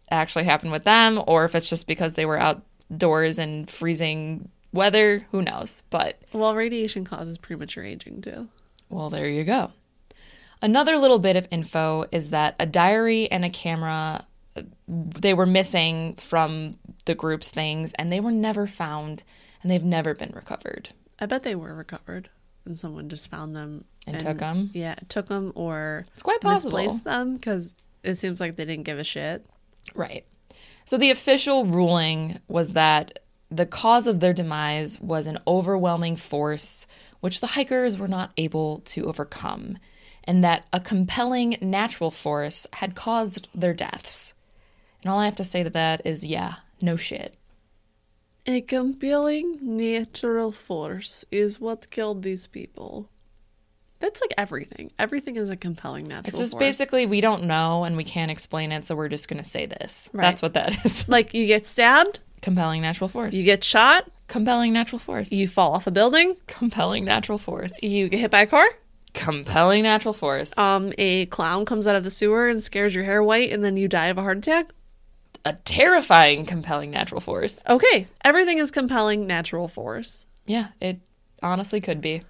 actually happened with them or if it's just because they were outdoors in freezing weather. Who knows? But Well, radiation causes premature aging too. well, there you go. Another little bit of info is that a diary and a camera they were missing from the group's things and they were never found and they've never been recovered. I bet they were recovered and someone just found them And took them. Yeah, took them or It's quite possible. misplaced them because it seems like they didn't give a shit. Right. So the official ruling was that the cause of their demise was an overwhelming force which the hikers were not able to overcome, and that a compelling natural force had caused their deaths. And all I have to say to that is, yeah, no shit. A compelling natural force is what killed these people. That's like everything. Everything is a compelling natural force. It's just force. basically we don't know and we can't explain it, so we're just going to say this. Right. That's what that is. like you get stabbed, compelling natural force. you get shot, compelling natural force. you fall off a building, compelling natural force. you get hit by a car, Compelling natural force. um, a clown comes out of the sewer and scares your hair white, and then you die of a heart attack. A terrifying compelling natural force. Okay, everything is compelling natural force. Yeah, it honestly could be.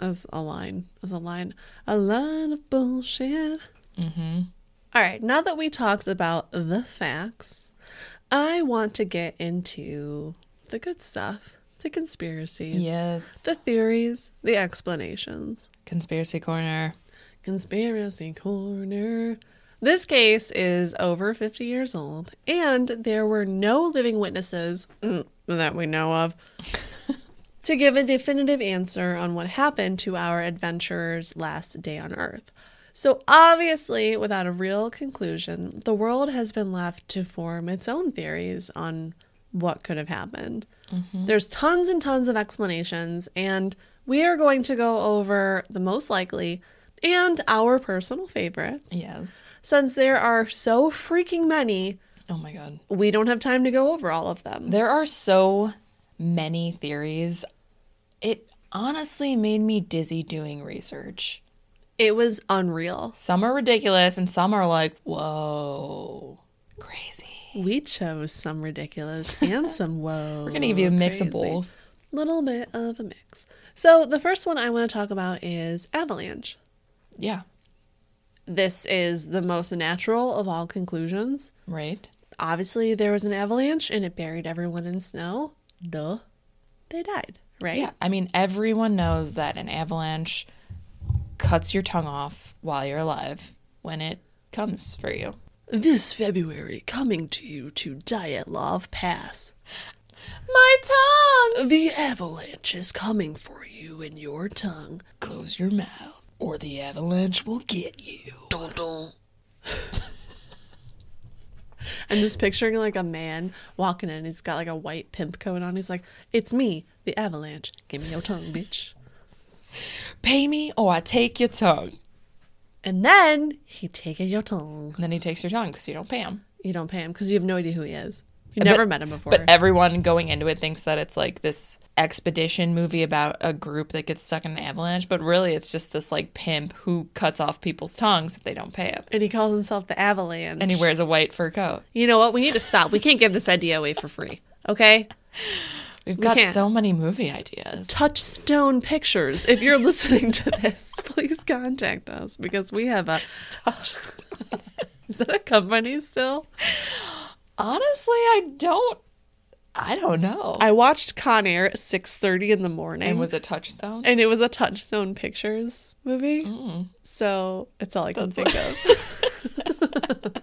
As a line, as a line, a line of bullshit. Mm-hmm. All right, now that we talked about the facts, I want to get into the good stuff, the conspiracies, Yes. the theories, the explanations. Conspiracy corner. Conspiracy Corner. This case is over 50 years old, and there were no living witnesses mm, that we know of to give a definitive answer on what happened to our adventurers' last day on Earth. So, obviously, without a real conclusion, the world has been left to form its own theories on what could have happened. There's tons and tons of explanations, and we are going to go over the most likely and our personal favorites. Yes. Since there are so freaking many, Oh my god. we don't have time to go over all of them. There are so many theories. It honestly made me dizzy doing research. It was unreal. Some are ridiculous and some are like, whoa, crazy. We chose some ridiculous and some whoa. We're going to give you a mix of crazy. both. Little bit of a mix. So the first one I want to talk about is avalanche. Yeah. This is the most natural of all conclusions. Right? Obviously, there was an avalanche and it buried everyone in snow. Duh. They died, right? Yeah. I mean, everyone knows that an avalanche cuts your tongue off while you're alive when it comes for you. This February, coming to you to Dyatlov Pass. My tongue! The avalanche is coming for you in your tongue. Close your mouth, or the avalanche will get you. Dun, dun. I'm just picturing like a man walking in. He's got like a white pimp coat on. He's like, "It's me, the avalanche. Give me your tongue, bitch." Pay me, or I take your tongue. And then he taking your tongue. And then he takes your tongue because you don't pay him. You don't pay him because you have no idea who he is. You never But- met him before. But everyone going into it thinks that it's like this expedition movie about a group that gets stuck in an avalanche, but really it's just this like pimp who cuts off people's tongues if they don't pay him. and he calls himself the avalanche. And he wears a white fur coat. You know what? We need to stop. We can't give this idea away for free. Okay? We've got can't. so many movie ideas. Touchstone Pictures. If you're listening to this, please contact us because we have a Touchstone. Is that a company still? Honestly, I don't. I don't know. I watched Con Air at 6:30 in the morning. and was it Touchstone? and it was a Touchstone Pictures movie. Mm. So it's all I can That's think of.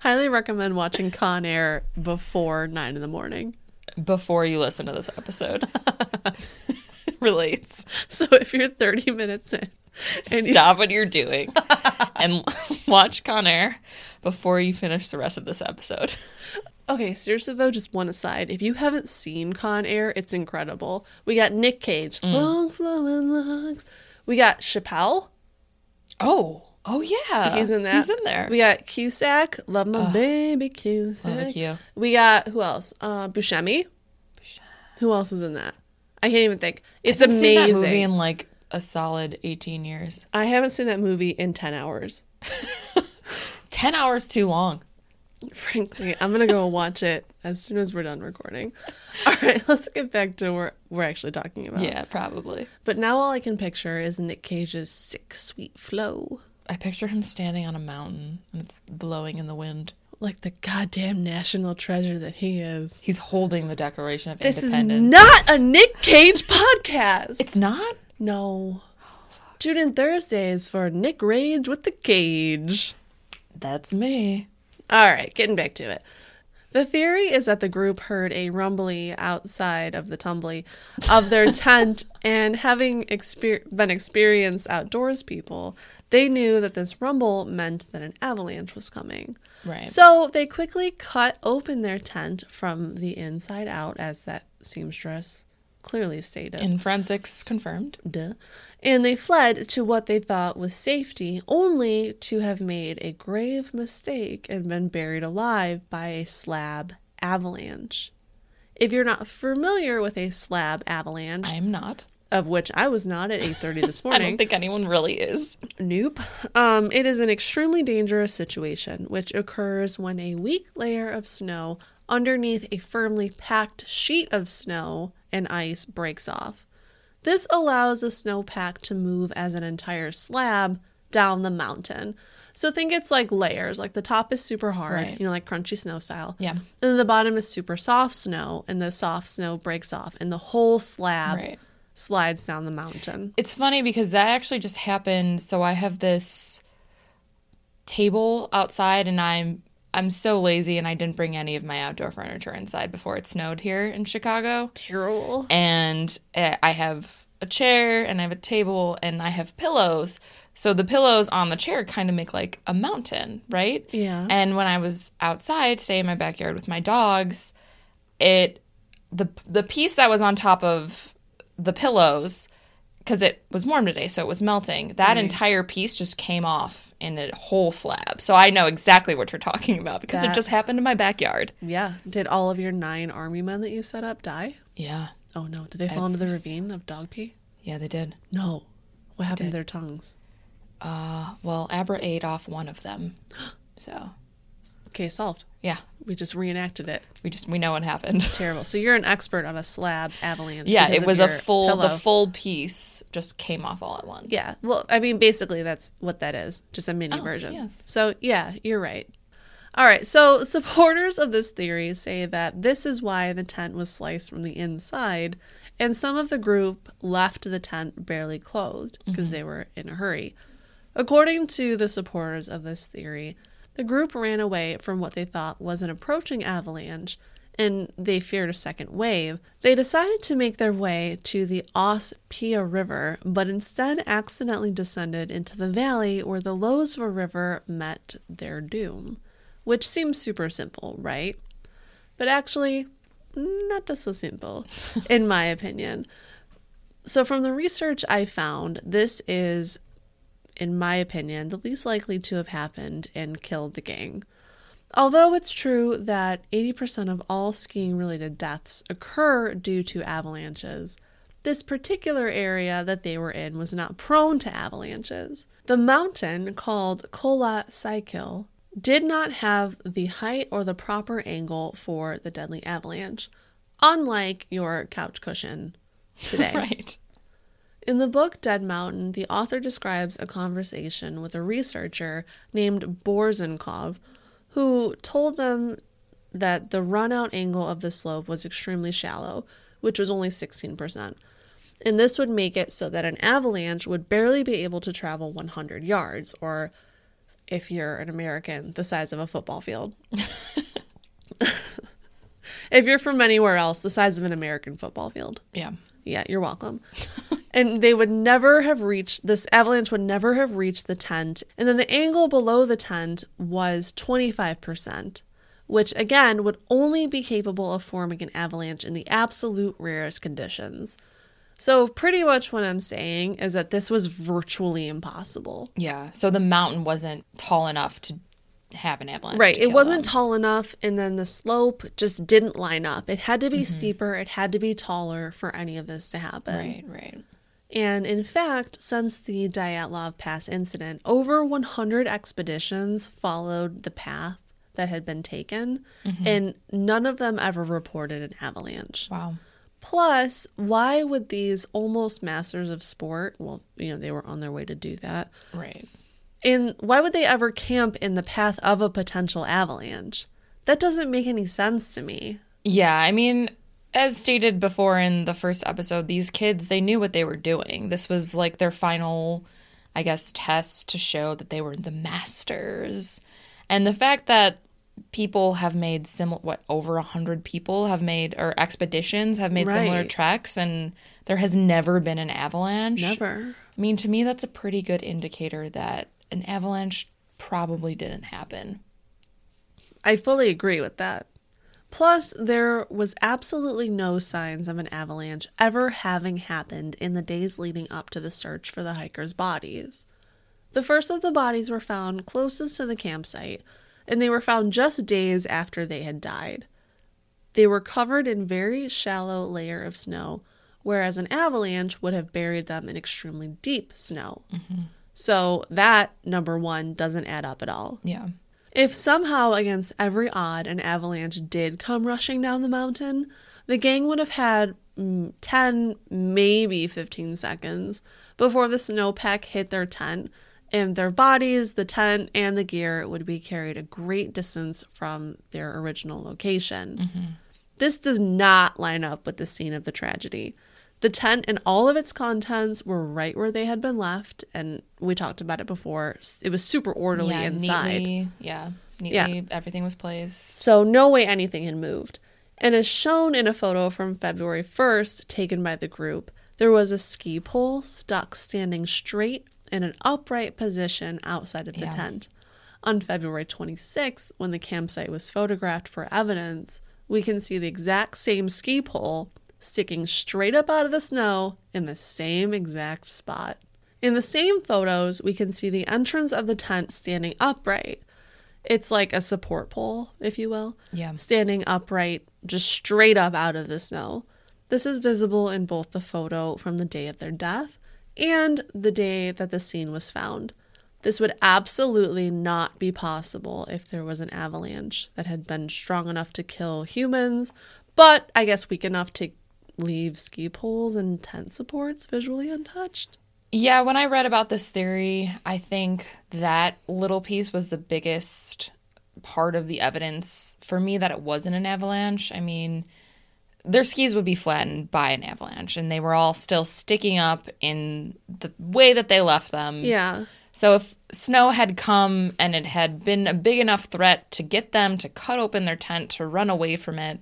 Highly recommend watching Con Air before nine in the morning. Before you listen to this episode, relates. So if you're 30 minutes in and Stop what you're doing and watch Con Air before you finish the rest of this episode. okay, seriously though, just one aside. If you haven't seen Con Air, it's incredible. We got Nick Cage, Mm. long flowing locks. We got Chappelle. Oh, oh yeah, He's in that. He's in there. We got Cusack, love my baby Cusack. Love. We got who else? Uh, Buscemi. Who else is in that? I can't even think. It's haven't seen amazing. that movie in like a solid 18 years. I haven't seen that movie in ten hours. 10 hours too long. Frankly, I'm gonna go watch it as soon as we're done recording. All right, let's get back to what we're actually talking about. Yeah, probably. But now all I can picture is Nick Cage's sick, sweet flow, I picture him standing on a mountain and it's blowing in the wind. like the goddamn national treasure that he is. He's holding the Declaration of This is not a Nick Cage podcast. it's not? No. Tune in Thursdays for Nick Rage with the Cage. That's me. All right, getting back to it. The theory is that the group heard a rumbly outside of the tumbly of their tent, and having exper- been experienced outdoors people, they knew that this rumble meant that an avalanche was coming. Right. So they quickly cut open their tent from the inside out, as that seamstress clearly stated. In forensics confirmed. Duh. And they fled to what they thought was safety, only to have made a grave mistake and been buried alive by a slab avalanche. If you're not familiar with a slab avalanche, I'm not. of which I was not at 8:30 this morning. I don't think anyone really is. Nope. Um, it is an extremely dangerous situation which occurs when a weak layer of snow underneath a firmly packed sheet of snow and ice breaks off. This allows the snowpack to move as an entire slab down the mountain. So think it's like layers. Like the top is super hard, Right. you know, like crunchy snow style. Yeah. And then the bottom is super soft snow, and the soft snow breaks off, and the whole slab Right. slides down the mountain. It's funny because that actually just happened. So I have this table outside and I'm I'm so lazy and I didn't bring any of my outdoor furniture inside before it snowed here in Chicago. Terrible. And uh, I have a chair and I have a table and I have pillows. So the pillows on the chair kind of make like a mountain, right? Yeah. And when I was outside today in my backyard with my dogs, it the the piece that was on top of the pillows because it was warm today, so it was melting. That entire piece just came off in a whole slab. So I know exactly what you're talking about because That- it just happened in my backyard. Yeah. Did all of your nine army men that you set up die? Yeah, Oh no. Did they fall into the ravine of dog pee? yeah, they did. No. What happened to their tongues? Uh, well, Abra ate off one of them, so Okay, solved. yeah, We just reenacted it. we just we know what happened. Terrible. So you're an expert on a slab avalanche. Yeah, it was a full pillow. the full piece just came off all at once. Yeah. Well, I mean, basically, that's what that is. Just a mini Oh, version. yes. So, yeah, you're right. All right. So, supporters of this theory say that this is why the tent was sliced from the inside, and some of the group left the tent barely clothed because mm-hmm. they were in a hurry. According to the supporters of this theory, the group ran away from what they thought was an approaching avalanche and they feared a second wave. They decided to make their way to the Os Pia River, but instead accidentally descended into the valley where the Lozva River met their doom. Which seems super simple, right? But actually, not just so simple, in my opinion. So, from the research I found, this is in my opinion, the least likely to have happened and killed the gang. Although it's true that 80% of all skiing related deaths occur due to avalanches, this particular area that they were in was not prone to avalanches. The mountain, called Kholat Syakhl, did not have the height or the proper angle for the deadly avalanche, unlike your couch cushion today. right. In the book Dead Mountain, the author describes a conversation with a researcher named Borzenkov, who told them that the run out angle of the slope was extremely shallow, which was only 16%. And this would make it so that an avalanche would barely be able to travel 100 yards, or if you're an American, the size of a football field. if you're from anywhere else, the size of an American football field. Yeah. Yeah, you're welcome. and they would never have reached this avalanche would never have reached the tent. And then the angle below the tent was 25%, which again would only be capable of forming an avalanche in the absolute rarest conditions. So, pretty much what I'm saying is that this was virtually impossible. Yeah. So the mountain wasn't tall enough to have an avalanche. Right. It wasn't them. tall enough, and then the slope just didn't line up. It had to be Mm-hmm. steeper, it had to be taller for any of this to happen. Right, right. And in fact, since the Dyatlov Pass incident, over 100 expeditions followed the path that had been taken, Mm-hmm. and none of them ever reported an avalanche. Wow. Plus, why would these almost masters of sport, well, you know, they were on their way to do that, Right. and why would they ever camp in the path of a potential avalanche? That doesn't make any sense to me. Yeah, I mean, as stated before in the first episode, these kids, they knew what they were doing. This was like their final, I guess, test to show that they were the masters. And the fact that people have made similar, what, over a hundred people have made, or expeditions have made similar Right. treks, and there has never been an avalanche. Never. I mean, to me, that's a pretty good indicator that an avalanche probably didn't happen. I fully agree with that. Plus, there was absolutely no signs of an avalanche ever having happened in the days leading up to the search for the hikers' bodies. The first of the bodies were found closest to the campsite, and they were found just days after they had died. They were covered in very shallow layer of snow, whereas an avalanche would have buried them in extremely deep snow. Mm-hmm. So that number 1 doesn't add up at all. Yeah. If somehow, against every odd, an avalanche did come rushing down the mountain, the gang would have had mm, 10, maybe 15 seconds before the snowpack hit their tent, and their bodies, the tent, and the gear would be carried a great distance from their original location. This does not line up with the scene of the tragedy. The tent and all of its contents were right where they had been left, and we talked about it before. It was super orderly yeah, inside. Neatly, yeah, neatly, everything was placed. So, no way anything had moved. And as shown in a photo from February 1st taken by the group, there was a ski pole stuck standing straight in an upright position outside of the Yeah. tent. On February 26th, when the campsite was photographed for evidence, we can see the exact same ski pole sticking straight up out of the snow in the same exact spot. In the same photos, we can see the entrance of the tent standing upright. It's like a support pole, if you will, Yeah. standing upright, just straight up out of the snow. This is visible in both the photo from the day of their death and the day that the scene was found. This would absolutely not be possible if there was an avalanche that had been strong enough to kill humans, but I guess weak enough to leave ski poles and tent supports visually untouched. Yeah, when I read about this theory, I think that little piece was the biggest part of the evidence for me that it wasn't an avalanche. I mean, their skis would be flattened by an avalanche, and they were all still sticking up in the way that they left them. Yeah. So if snow had come and it had been a big enough threat to get them to cut open their tent to run away from it,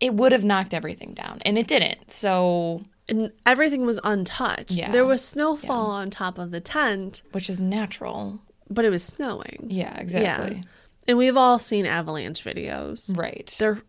it would have knocked everything down, and it didn't. So, And everything was untouched. Yeah. There was snowfall on top of the tent, which is natural. but it was snowing. Yeah, exactly. And we've all seen avalanche videos. Right. They're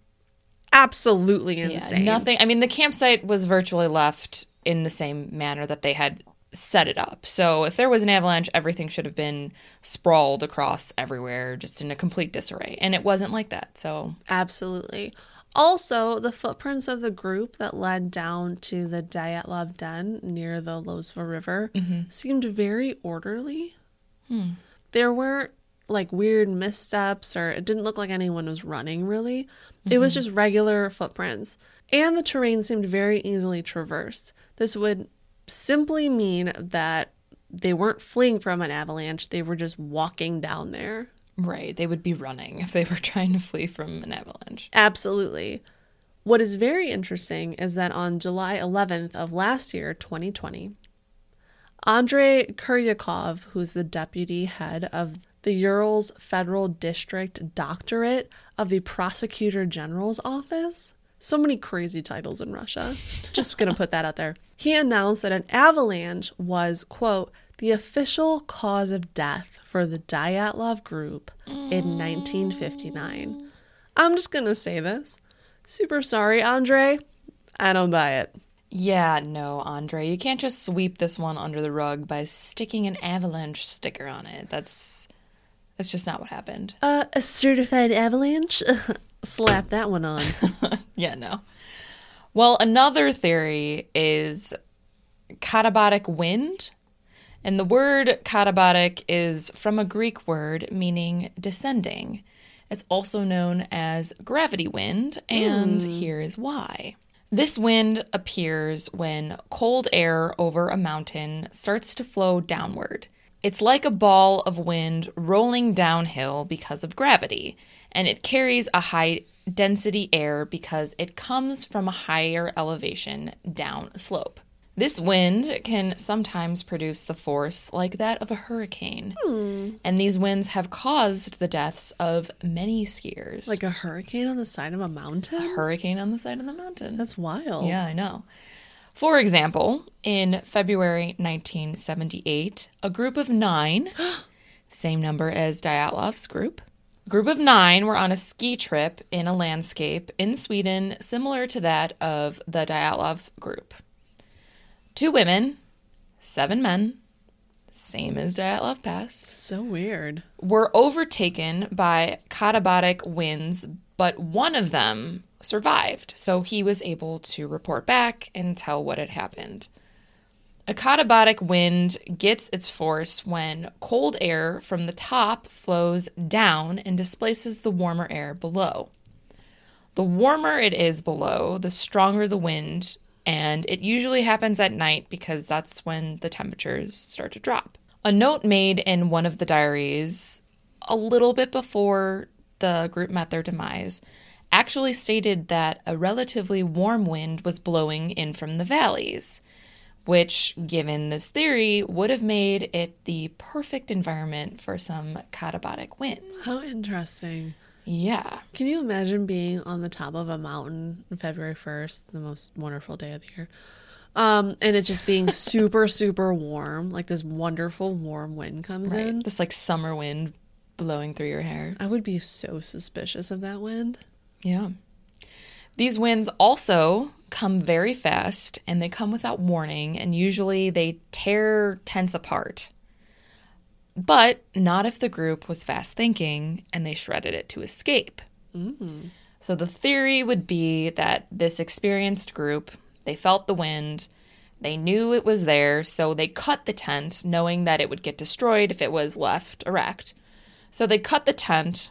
absolutely Yeah, insane. nothing. I mean, the campsite was virtually left in the same manner that they had set it up. So if there was an avalanche, everything should have been sprawled across everywhere, just in a complete disarray. And it wasn't like that. So Absolutely. Also, the footprints of the group that led down to the Dyatlov Den near the Lozva River Mm-hmm. seemed very orderly. Hmm. There weren't like weird missteps, or it didn't look like anyone was running really. It was Mm-hmm. just regular footprints. And the terrain seemed very easily traversed. This would simply mean that they weren't fleeing from an avalanche, they were just walking down there. Right. They would be running if they were trying to flee from an avalanche. Absolutely. What is very interesting is that on July 11th of last year, 2020, Andrei Kuryakov, who's the deputy head of the Urals Federal District Doctorate of the Prosecutor General's Office, so many crazy titles in Russia. Just gonna put that out there. He announced that an avalanche was, quote, the official cause of death for the Dyatlov group in 1959. I'm just gonna say this. Super sorry, Andre. I don't buy it. Yeah, no, Andre, you can't just sweep this one under the rug by sticking an avalanche sticker on it. That's that's just not what happened. Uh, a certified avalanche? Slap that one on. yeah, no. Well, another theory is katabatic wind. And the word katabatic is from a Greek word meaning descending. It's also known as gravity wind, and hmm. here is why. This wind appears when cold air over a mountain starts to flow downward. It's like a ball of wind rolling downhill because of gravity, and it carries a high density air because it comes from a higher elevation down slope. This wind can sometimes produce the force like that of a hurricane, hmm. and these winds have caused the deaths of many skiers. like a hurricane on the side of a mountain? A hurricane on the side of the mountain. That's wild. Yeah, I know. For example, in February 1978, a group of nine, same number as Dyatlov's group, a group of nine were on a ski trip in a landscape in Sweden similar to that of the Dyatlov group. Two women, seven men, same as Dyatlov Pass, So weird. were overtaken by katabatic winds, but one of them survived, so he was able to report back and tell what had happened. A katabatic wind gets its force when cold air from the top flows down and displaces the warmer air below. The warmer it is below, the stronger the wind, and it usually happens at night because that's when the temperatures start to drop. A note made in one of the diaries a little bit before the group met their demise actually stated that a relatively warm wind was blowing in from the valleys, which, given this theory, would have made it the perfect environment for some katabatic wind. How interesting. Yeah. Can you imagine being on the top of a mountain on February 1st, the most wonderful day of the year? Um, and it just being super, super warm, like this wonderful warm wind comes in. This like summer wind blowing through your hair. I would be so suspicious of that wind. Yeah. These winds also come very fast and they come without warning, and usually they tear tents apart. But not if the group was fast thinking and they shredded it to escape. Mm. So the theory would be that this experienced group, they felt the wind, they knew it was there, so they cut the tent, knowing that it would get destroyed if it was left erect. So they cut the tent,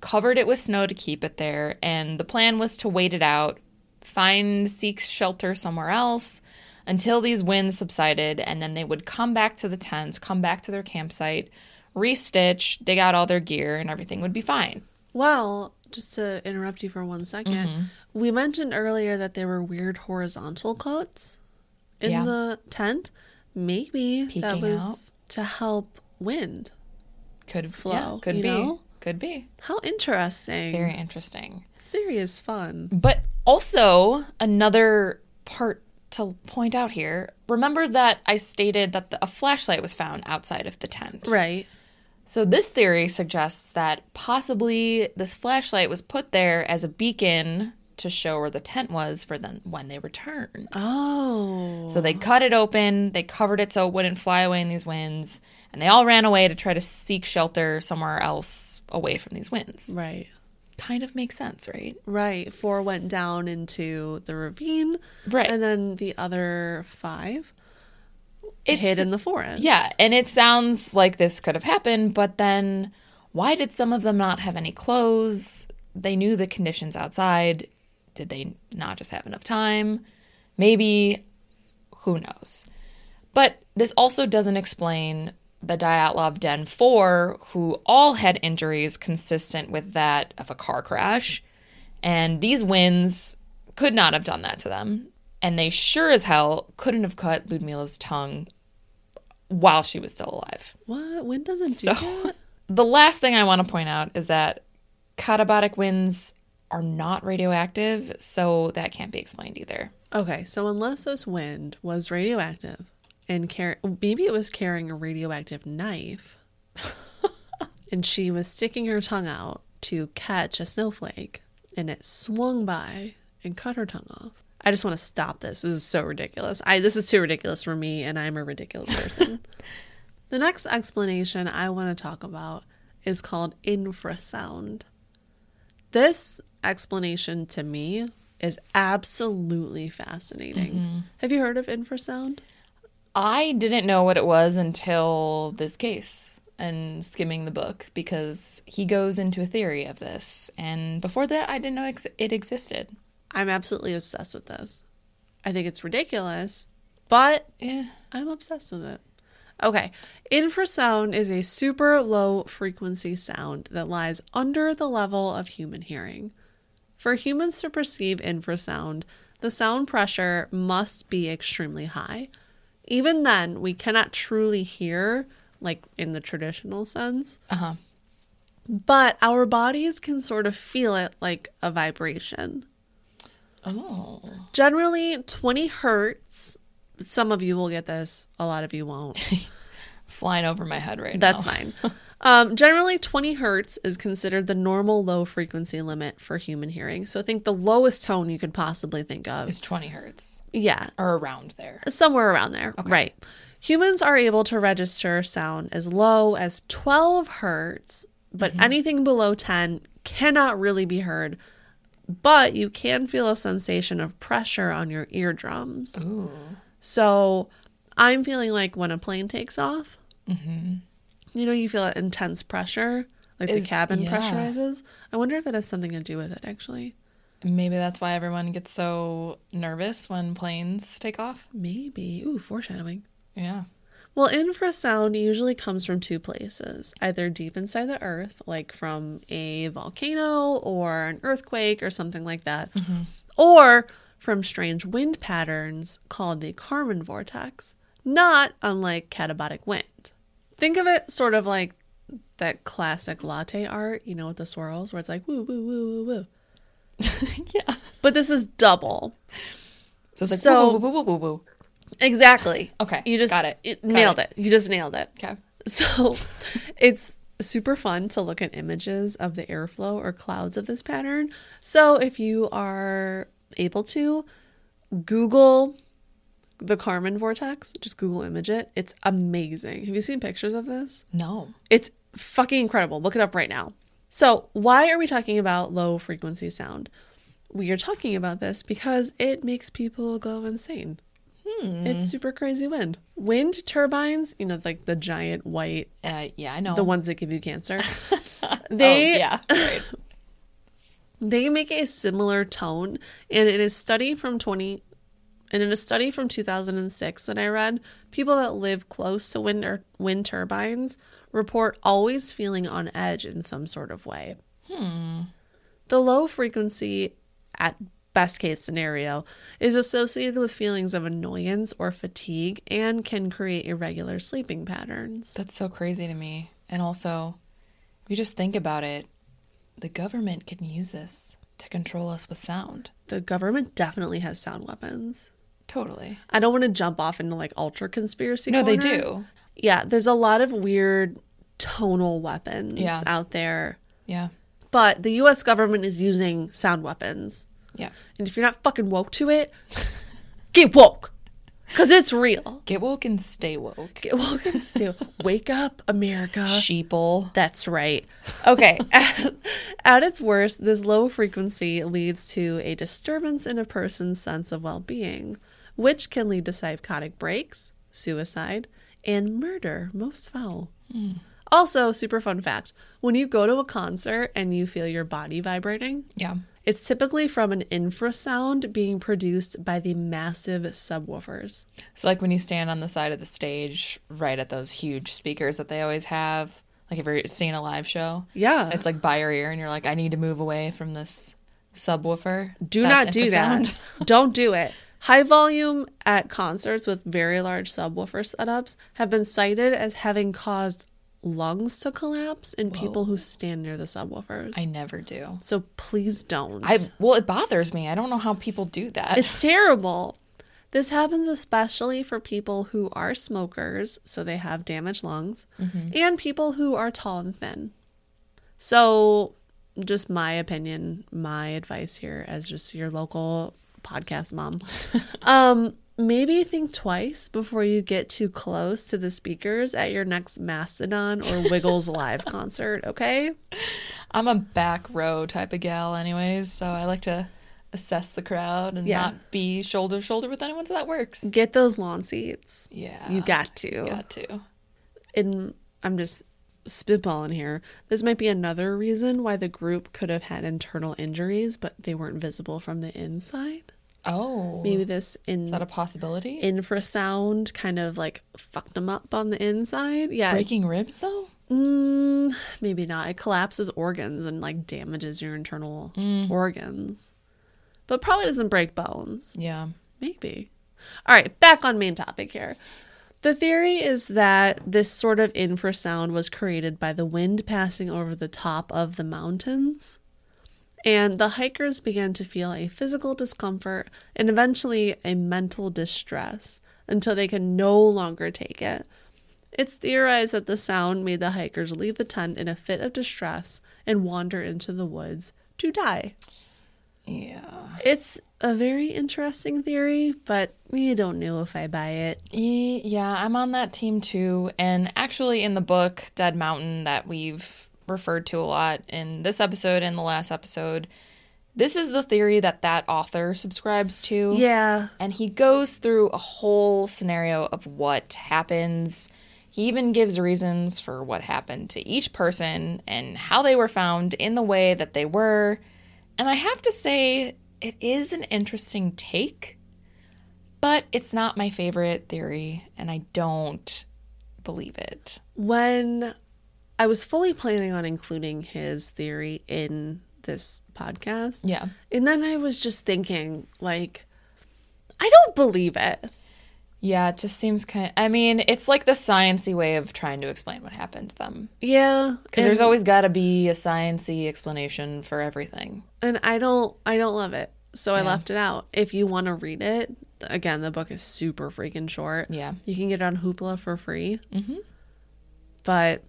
covered it with snow to keep it there, and the plan was to wait it out, find seek shelter somewhere else until these winds subsided, and then they would come back to the tent, come back to their campsite, restitch, dig out all their gear, and everything would be fine. Well, just to interrupt you for one second, Mm-hmm. we mentioned earlier that there were weird horizontal coats in Yeah. the tent. Maybe that was out. to help wind. Could Flow, yeah, could be. know? Could be. How interesting. Very interesting. This theory is fun. But also, another part to point out here remember that I stated that the, a flashlight was found outside of the tent. Right. So, this theory suggests that possibly this flashlight was put there as a beacon to show where the tent was for them when they returned. Oh. So, they cut it open, they covered it so it wouldn't fly away in these winds, and they all ran away to try to seek shelter somewhere else away from these winds. Right. Kind of makes sense, right? Right. Four went down into the ravine. Right. And then the other five It's- hid in the forest. Yeah, and it sounds like this could have happened, but then why did some of them not have any clothes? They knew the conditions outside. Did they not just have enough time? Maybe, who knows? But this also doesn't explain the Dyatlov Den 4, who all had injuries consistent with that of a car crash. And these winds could not have done that to them. And they sure as hell couldn't have cut Ludmila's tongue while she was still alive. What? Wind doesn't do that? the last thing I want to point out is that katabatic winds are not radioactive, so that can't be explained either. Okay, so unless this wind was radioactive and maybe it was carrying a radioactive knife and she was sticking her tongue out to catch a snowflake and it swung by and cut her tongue off. I just want to stop this. This is so ridiculous. I this is too ridiculous for me and I'm a ridiculous person. the next explanation I want to talk about is called infrasound. This explanation to me is absolutely fascinating. Mm-hmm. Have you heard of infrasound? I didn't know what it was until this case and skimming the book because he goes into a theory of this. And before that, I didn't know ex- it existed. I'm absolutely obsessed with this. I think it's ridiculous, but Eh. I'm obsessed with it. Okay, infrasound is a super low frequency sound that lies under the level of human hearing. For humans to perceive infrasound, the sound pressure must be extremely high. Even then, we cannot truly hear, like in the traditional sense, Uh huh. but our bodies can sort of feel it like a vibration. Oh. Generally, 20 hertz. Some of you will get this, a lot of you won't. Flying over my head right That's now. That's fine. Um, generally, 20 hertz is considered the normal low frequency limit for human hearing. So, I think the lowest tone you could possibly think of. is 20 hertz Yeah, or around there. somewhere around there. Right. Humans are able to register sound as low as 12 hertz, but anything below 10 cannot really be heard. But you can feel a sensation of pressure on your eardrums. Ooh. So I'm feeling like when a plane takes off, you know, you feel that intense pressure, like Is- the cabin yeah. pressurizes. I wonder if it has something to do with it, actually. Maybe that's why everyone gets so nervous when planes take off. Maybe. Ooh, foreshadowing. Yeah. Well, infrasound usually comes from two places either deep inside the earth, like from a volcano or an earthquake or something like that, mm-hmm. or from strange wind patterns called the Karman vortex, not unlike katabatic wind. Think of it sort of like that classic latte art, you know, with the swirls, where it's like woo, woo, woo, woo, woo. yeah. But this is double. So it's like, So- woo, woo, woo, woo, woo, woo. Exactly. Okay, You just got it. Got nailed it. it. You just nailed it. Okay. So it's super fun to look at images of the airflow or clouds of this pattern. So if you are able to, Google the Karman vortex, just Google image it. It's amazing. Have you seen pictures of this? No. It's fucking incredible. Look it up right now. So, why are we talking about low frequency sound? We are talking about this because it makes people go insane. It's super crazy wind. Wind turbines, you know, like the giant white, Uh, yeah, I know. the ones that give you cancer. oh, They yeah. Right. they make a similar tone, and in a study from 20 and in a study from 2006 that I read, people that live close to wind or wind turbines report always feeling on edge in some sort of way. Hmm. The low frequency, at best case scenario, is associated with feelings of annoyance or fatigue and can create irregular sleeping patterns. That's so crazy to me. And also, if you just think about it, the government can use this to control us with sound. The government definitely has sound weapons. Totally. I don't want to jump off into like ultra conspiracy. No, they do. Yeah, there's a lot of weird tonal weapons Yeah. out there. Yeah. But the US government is using sound weapons. Yeah. And if you're not fucking woke to it, get woke. Cause it's real. Get woke and stay woke. Get woke and still wake up, America. Sheeple. That's right. Okay. at, at its worst, this low frequency leads to a disturbance in a person's sense of well being, which can lead to psychotic breaks, suicide, and murder, most foul. Hmm. Also, super fun fact when you go to a concert and you feel your body vibrating, Yeah. It's typically from an infrasound being produced by the massive subwoofers. So, like when you stand on the side of the stage, right at those huge speakers that they always have, like if you're seeing a live show, Yeah. it's like by your ear, and you're like, I need to move away from this subwoofer. do That's not do that. Don't do it. High volume at concerts with very large subwoofer setups have been cited as having caused lungs to collapse in people who stand near the subwoofers. I never do. so please don't. I well, it bothers me. I don't know how people do that. It's terrible. This happens especially for people who are smokers, so they have damaged lungs, mm-hmm. and people who are tall and thin. So, just my opinion, my advice here as just your local podcast mom. um, maybe think twice before you get too close to the speakers at your next Mastodon or Wiggles live concert, okay? I'm a back row type of gal, anyways, so I like to assess the crowd and Yeah. not be shoulder to shoulder with anyone, so that works. Get those lawn seats. Yeah, You got to. got to. and I'm just spitballing here. This might be another reason why the group could have had internal injuries, but they weren't visible from the inside. Oh, Maybe this in is that a possibility? infrasound kind of like fucked them up on the inside. Yeah, Breaking ribs, though. mm, maybe not. It collapses organs and like damages your internal organs, but probably doesn't break bones. Yeah. Maybe. All right, back on main topic here. The theory is that this sort of infrasound was created by the wind passing over the top of the mountains. And the hikers began to feel a physical discomfort and eventually a mental distress until they could no longer take it. It's theorized that the sound made the hikers leave the tent in a fit of distress and wander into the woods to die. Yeah. It's a very interesting theory, but you don't know if I buy it. Yeah, I'm on that team too. And actually, in the book Dead Mountain that we've referred to a lot in this episode and the last episode, this is the theory that that author subscribes to. Yeah. And he goes through a whole scenario of what happens. He even gives reasons for what happened to each person and how they were found in the way that they were. And I have to say, it is an interesting take, but it's not my favorite theory, and I don't believe it. When I was fully planning on including his theory in this podcast, Yeah. and then I was just thinking, like, I don't believe it. Yeah, it just seems kind I mean, it's like the sciency way of trying to explain what happened to them. Yeah, Because there's always got to be a sciency explanation for everything. and I don't, I don't love it, so I left it out. If you want to read it, again, the book is super freaking short. Yeah. you can get it on Hoopla for free. Mm-hmm. But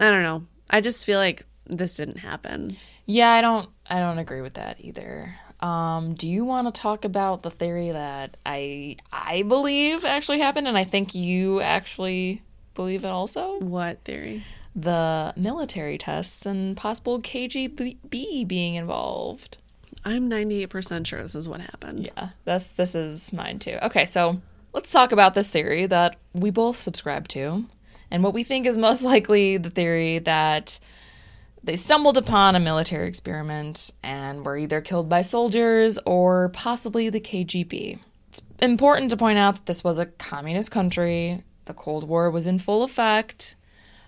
I don't know. I just feel like this didn't happen. Yeah, I don't I don't agree with that either. Um, do you want to talk about the theory that I I believe actually happened and I think you actually believe it also? What theory? The military tests and possible KGB being involved. I'm 98% sure this is what happened. Yeah, this this is mine too. Okay, so let's talk about this theory that we both subscribe to, and what we think is most likely the theory that they stumbled upon a military experiment and were either killed by soldiers or possibly the KGB. It's important to point out that this was a communist country. The Cold War was in full effect.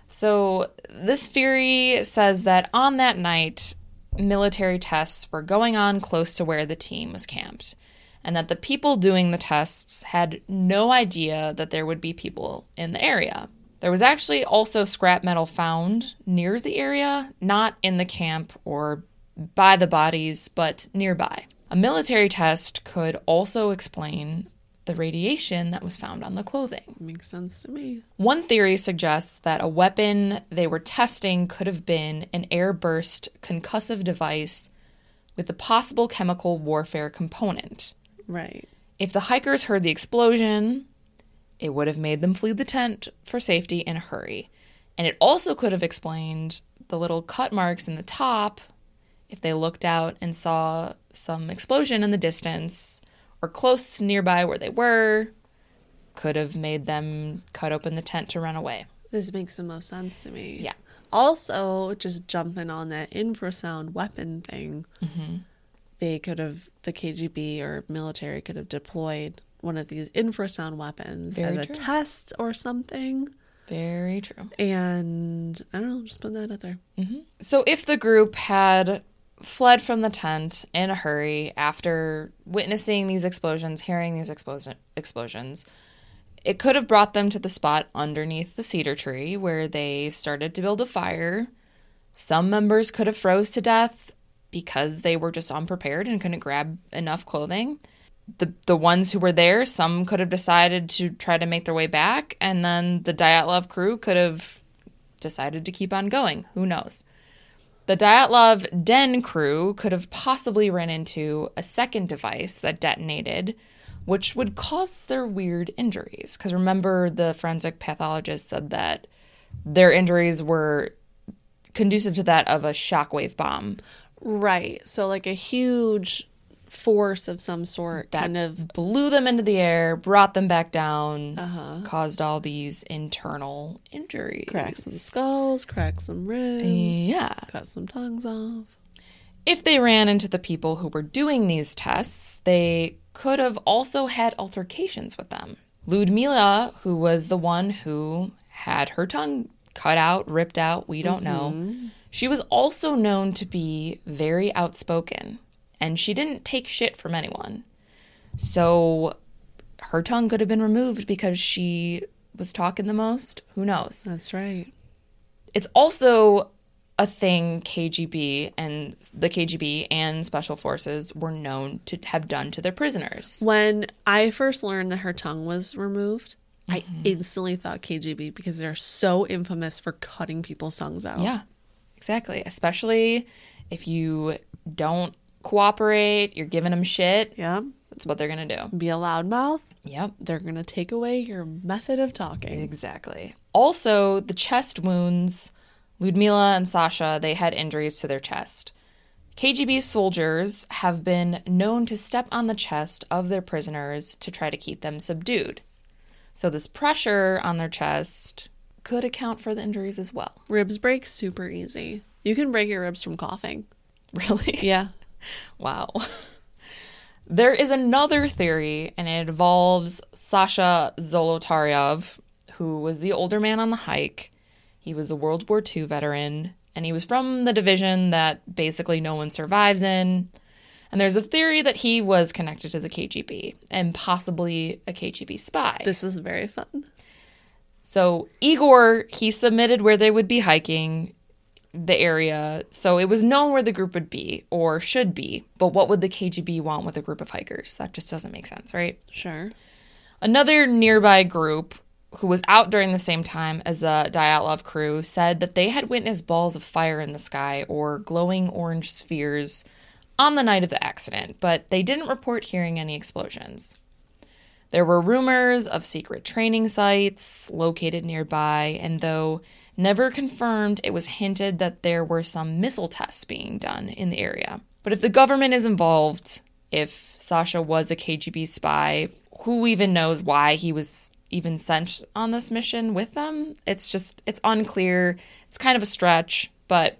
So, this theory says that on that night, military tests were going on close to where the team was camped, and that the people doing the tests had no idea that there would be people in the area. There was actually also scrap metal found near the area, not in the camp or by the bodies, but nearby. A military test could also explain the radiation that was found on the clothing. Makes sense to me. One theory suggests that a weapon they were testing could have been an airburst concussive device with a possible chemical warfare component. Right. If the hikers heard the explosion, it would have made them flee the tent for safety in a hurry. And it also could have explained the little cut marks in the top if they looked out and saw some explosion in the distance or close nearby where they were, could have made them cut open the tent to run away. This makes the most sense to me. Yeah. Also, just jumping on that infrasound weapon thing, mm-hmm. they could have the KGB or military could have deployed one of these infrasound weapons Very as a test or something. Very true. And I don't know, just put that out there. Mm-hmm. So, if the group had fled from the tent in a hurry after witnessing these explosions, hearing these explosion- explosions, it could have brought them to the spot underneath the cedar tree where they started to build a fire. Some members could have froze to death because they were just unprepared and couldn't grab enough clothing. The the ones who were there, some could have decided to try to make their way back, and then the Dyatlov crew could have decided to keep on going. Who knows? The Dyatlov Den crew could have possibly ran into a second device that detonated, which would cause their weird injuries. Because remember, the forensic pathologist said that their injuries were conducive to that of a shockwave bomb Right. So like a huge force of some sort that kind of blew them into the air, brought them back down, Uh-huh. caused all these internal injuries. crack some skulls, crack some ribs, Yeah. cut some tongues off. If they ran into the people who were doing these tests, they could have also had altercations with them. Ludmila, who was the one who had her tongue cut out, ripped out, we don't know, she was also known to be very outspoken and she didn't take shit from anyone. So her tongue could have been removed because she was talking the most. Who knows? That's right. it's also a thing KGB and the KGB and special forces were known to have done to their prisoners. When I first learned that her tongue was removed, I Mm-hmm. instantly thought KGB because they're so infamous for cutting people's tongues out. Yeah, exactly. Especially if you don't cooperate, you're giving them shit. Yeah. That's what they're going to do. Be a loudmouth. Yep. They're going to take away your method of talking. Exactly. Also, the chest wounds, Ludmila and Sasha, they had injuries to their chest. KGB soldiers have been known to step on the chest of their prisoners to try to keep them subdued. So, this pressure on their chest could account for the injuries as well. Ribs break super easy. You can break your ribs from coughing. Really? Yeah. Wow. There is another theory, and it involves Sasha Zolotaryov, who was the older man on the hike. He was a World War II veteran, and he was from the division that basically no one survives in. And there's a theory that he was connected to the KGB and possibly a KGB spy. This is very fun. So Igor, he submitted where they would be hiking the area. So it was known where the group would be or should be. But what would the KGB want with a group of hikers? That just doesn't make sense, right? Sure. Another nearby group who was out during the same time as the Dyatlov crew said that they had witnessed balls of fire in the sky or glowing orange spheres on the night of the accident, but they didn't report hearing any explosions. There were rumors of secret training sites located nearby, and though never confirmed, it was hinted that there were some missile tests being done in the area. But if the government is involved, if Sasha was a KGB spy, who even knows why he was even sent on this mission with them? It's just, it's unclear. It's kind of a stretch, but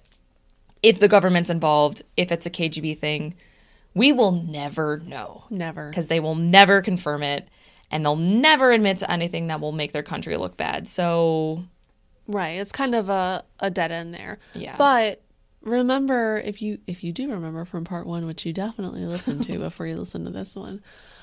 if the government's involved, if it's a KGB thing, we will never know Never. because they will never confirm it and they'll never admit to anything that will make their country look bad. So, Right. It's kind of a, a dead end there. Yeah. But remember if you if you do remember from part one, which you definitely listened to before you listen to this one,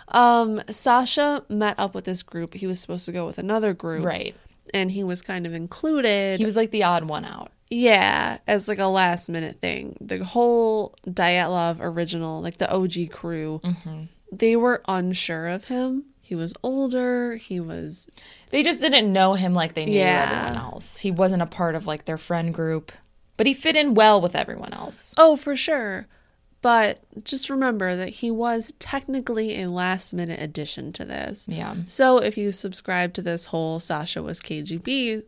um, Sasha met up with this group. He was supposed to go with another group. right. And he was kind of included. He was like the odd one out. yeah, as like a last minute thing. The whole Dyatlov original, like the OG crew, Mm-hmm. they were unsure of him. He was older. He was They just didn't know him like they knew Yeah. everyone else. He wasn't a part of like their friend group, but he fit in well with everyone else. Oh, for sure. But just remember that he was technically a last minute addition to this. Yeah. So if you subscribe to this whole Sasha was KGB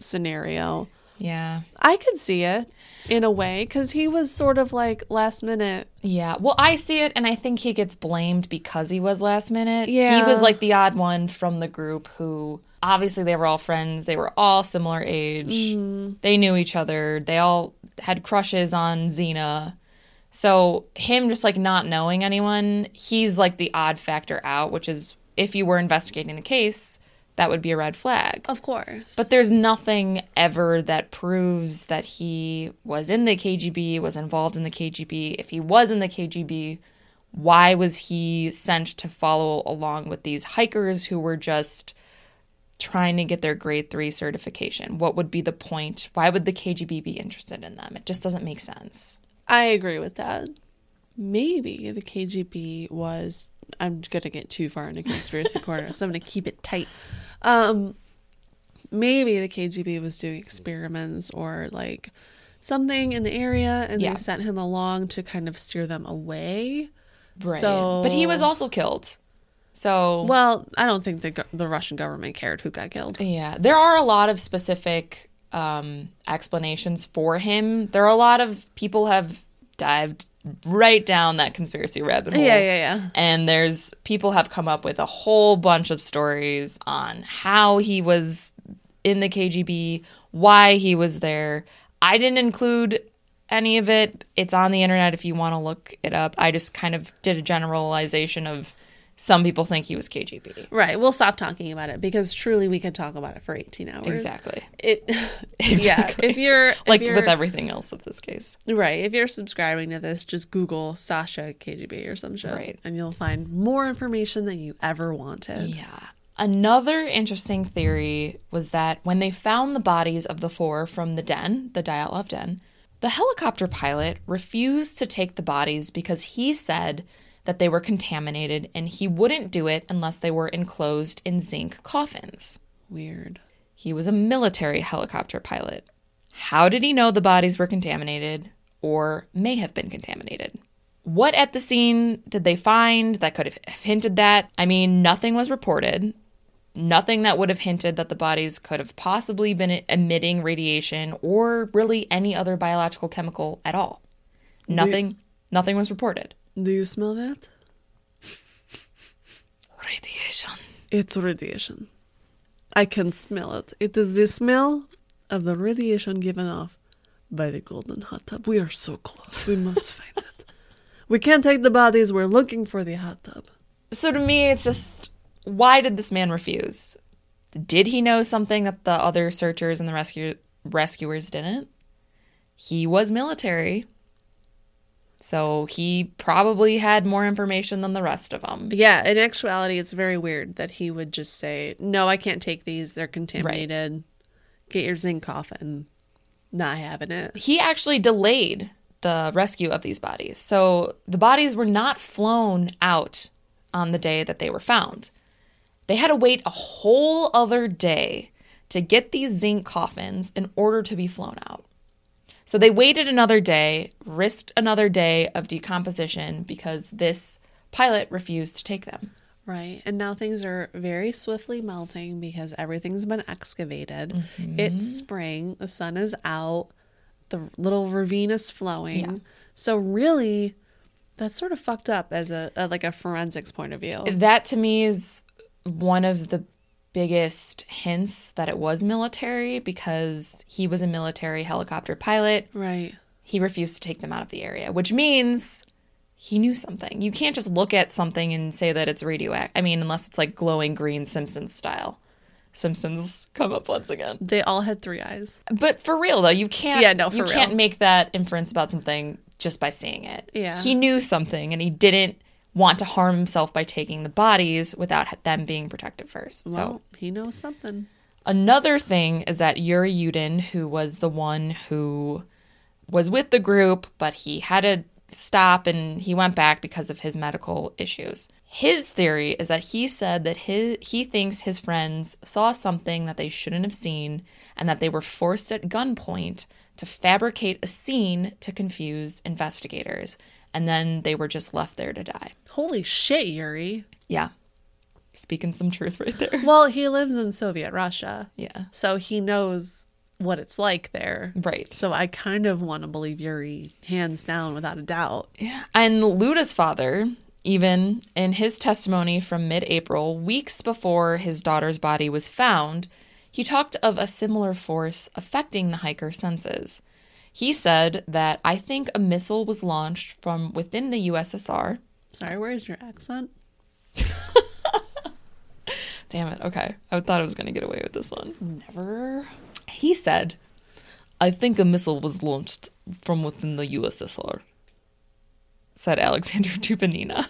scenario, Yeah. I could see it in a way because he was sort of like last minute. Yeah. Well, I see it and I think he gets blamed because he was last minute. Yeah. He was like the odd one from the group who obviously they were all friends. They were all similar age. Mm. They knew each other. They all had crushes on Zina. So, him just like not knowing anyone, he's like the odd factor out, which is if you were investigating the case, that would be a red flag. Of course. But there's nothing ever that proves that he was in the KGB, was involved in the KGB. If he was in the KGB, why was he sent to follow along with these hikers who were just trying to get their grade three certification? What would be the point? Why would the KGB be interested in them? It just doesn't make sense. I agree with that. Maybe the KGB was. I'm gonna get too far into conspiracy corner, so I'm gonna keep it tight. Um, maybe the KGB was doing experiments or like something in the area, and Yeah. they sent him along to kind of steer them away. Right. So, but he was also killed. So Well, I don't think the the Russian government cared who got killed. Yeah, there are a lot of specific um, explanations for him. There are a lot of people have dived right down that conspiracy rabbit hole. Yeah, yeah, yeah. And there's people have come up with a whole bunch of stories on how he was in the KGB, why he was there. I didn't include any of it. It's on the internet if you want to look it up. I just kind of did a generalization of some people think he was KGB. Right. We'll stop talking about it because truly we could talk about it for 18 hours. Exactly. It. Yeah. If you're if like you're- with everything else of this case. Right. If you're subscribing to this, just Google Sasha KGB or some shit. Right. And you'll find more information than you ever wanted. Yeah. Another interesting theory was that when they found the bodies of the four from the den, the Dyatlov den, the helicopter pilot refused to take the bodies because he said that they were contaminated and he wouldn't do it unless they were enclosed in zinc coffins. Weird. He was a military helicopter pilot. How did he know the bodies were contaminated or may have been contaminated? What at the scene did they find that could have hinted that? I mean, nothing was reported. Nothing that would have hinted that the bodies could have possibly been emitting radiation or really any other biological chemical at all. Nothing nothing was reported. Do you smell that? Radiation. It's radiation. I can smell it. It is the smell of the radiation given off by the golden hot tub. We are so close. We must find it. We can't take the bodies. We're looking for the hot tub. So to me, it's just why did this man refuse? Did he know something that the other searchers and the rescue rescuers didn't? He was military, so he probably had more information than the rest of them. Yeah, in actuality, it's very weird that he would just say, "No, I can't take these. They're contaminated. Get your zinc coffin." Not having it. He actually delayed the rescue of these bodies. So the bodies were not flown out on the day that they were found. They had to wait a whole other day to get these zinc coffins in order to be flown out. So they waited another day, risked another day of decomposition because this pilot refused to take them. Right. And now things are very swiftly melting because everything's been excavated. Mm-hmm. It's spring, the sun is out, the little ravine is flowing. Yeah. So really that's sort of fucked up as a, a like a forensics point of view. That to me is one of the biggest hints that it was military because he was a military helicopter pilot. right. He refused to take them out of the area, which means he knew something. You can't just look at something and say that it's radioactive. I mean, unless it's like glowing green Simpsons style. Simpsons come up once again. They all had three eyes. But for real though, you can't Yeah, no, for you real. can't make that inference about something just by seeing it. Yeah. He knew something and he didn't want to harm himself by taking the bodies without them being protected first. so he knows something. Another thing is that Yuri Yudin, who was the one who was with the group, but he had to stop and he went back because of his medical issues. His theory is that he said that his, he thinks his friends saw something that they shouldn't have seen and that they were forced at gunpoint to fabricate a scene to confuse investigators. And then they were just left there to die. Holy shit, Yuri. Yeah. Speaking some truth right there. Well, he lives in Soviet Russia. Yeah. So he knows what it's like there. Right. So I kind of want to believe Yuri hands down without a doubt. Yeah. And Luda's father, even in his testimony from mid April, weeks before his daughter's body was found, he talked of a similar force affecting the hiker's senses. He said that I think a missile was launched from within the USSR. Sorry, where's your accent? Damn it. Okay. I thought I was going to get away with this one. Never. He said, I think a missile was launched from within the USSR, said Alexander Dubinina.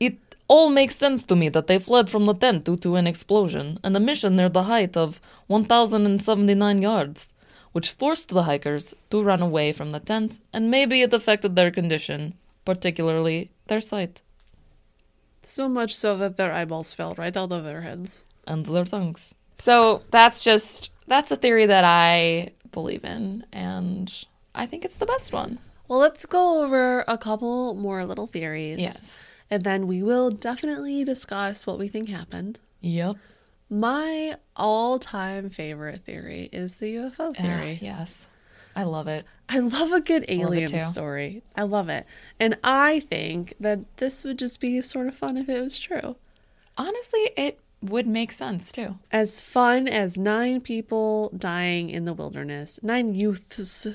it all makes sense to me that they fled from the tent due to an explosion and a mission near the height of 1,079 yards, which forced the hikers to run away from the tent, and maybe it affected their condition, particularly their sight So much so that their eyeballs fell right out of their heads. and their tongues. So that's just that's a theory that I believe in, and I think it's the best one. Well, let's go over a couple more little theories. Yes. And then we will definitely discuss what we think happened. Yep. My all time favorite theory is the UFO theory. yes. I love it. I love a good alien too. story. I love it. And I think that this would just be sort of fun if it was true. Honestly, it would make sense too. As fun as nine people dying in the wilderness, nine youths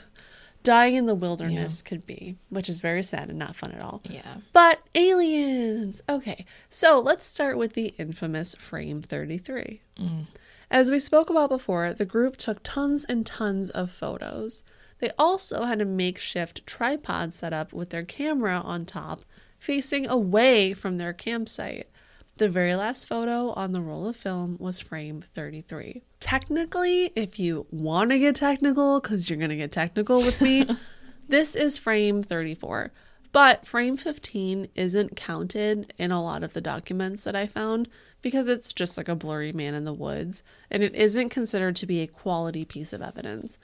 dying in the wilderness could be, which is very sad and not fun at all. Yeah. But aliens! Okay, so let's start with the infamous Frame 33. Mm. As we spoke about before, the group took tons and tons of photos. They also had a makeshift tripod set up with their camera on top, facing away from their campsite. The very last photo on the roll of film was frame 33. Technically, if you want to get technical, because you're going to get technical with me, this is frame 34. But frame 15 isn't counted in a lot of the documents that I found because it's just like a blurry man in the woods and it isn't considered to be a quality piece of evidence.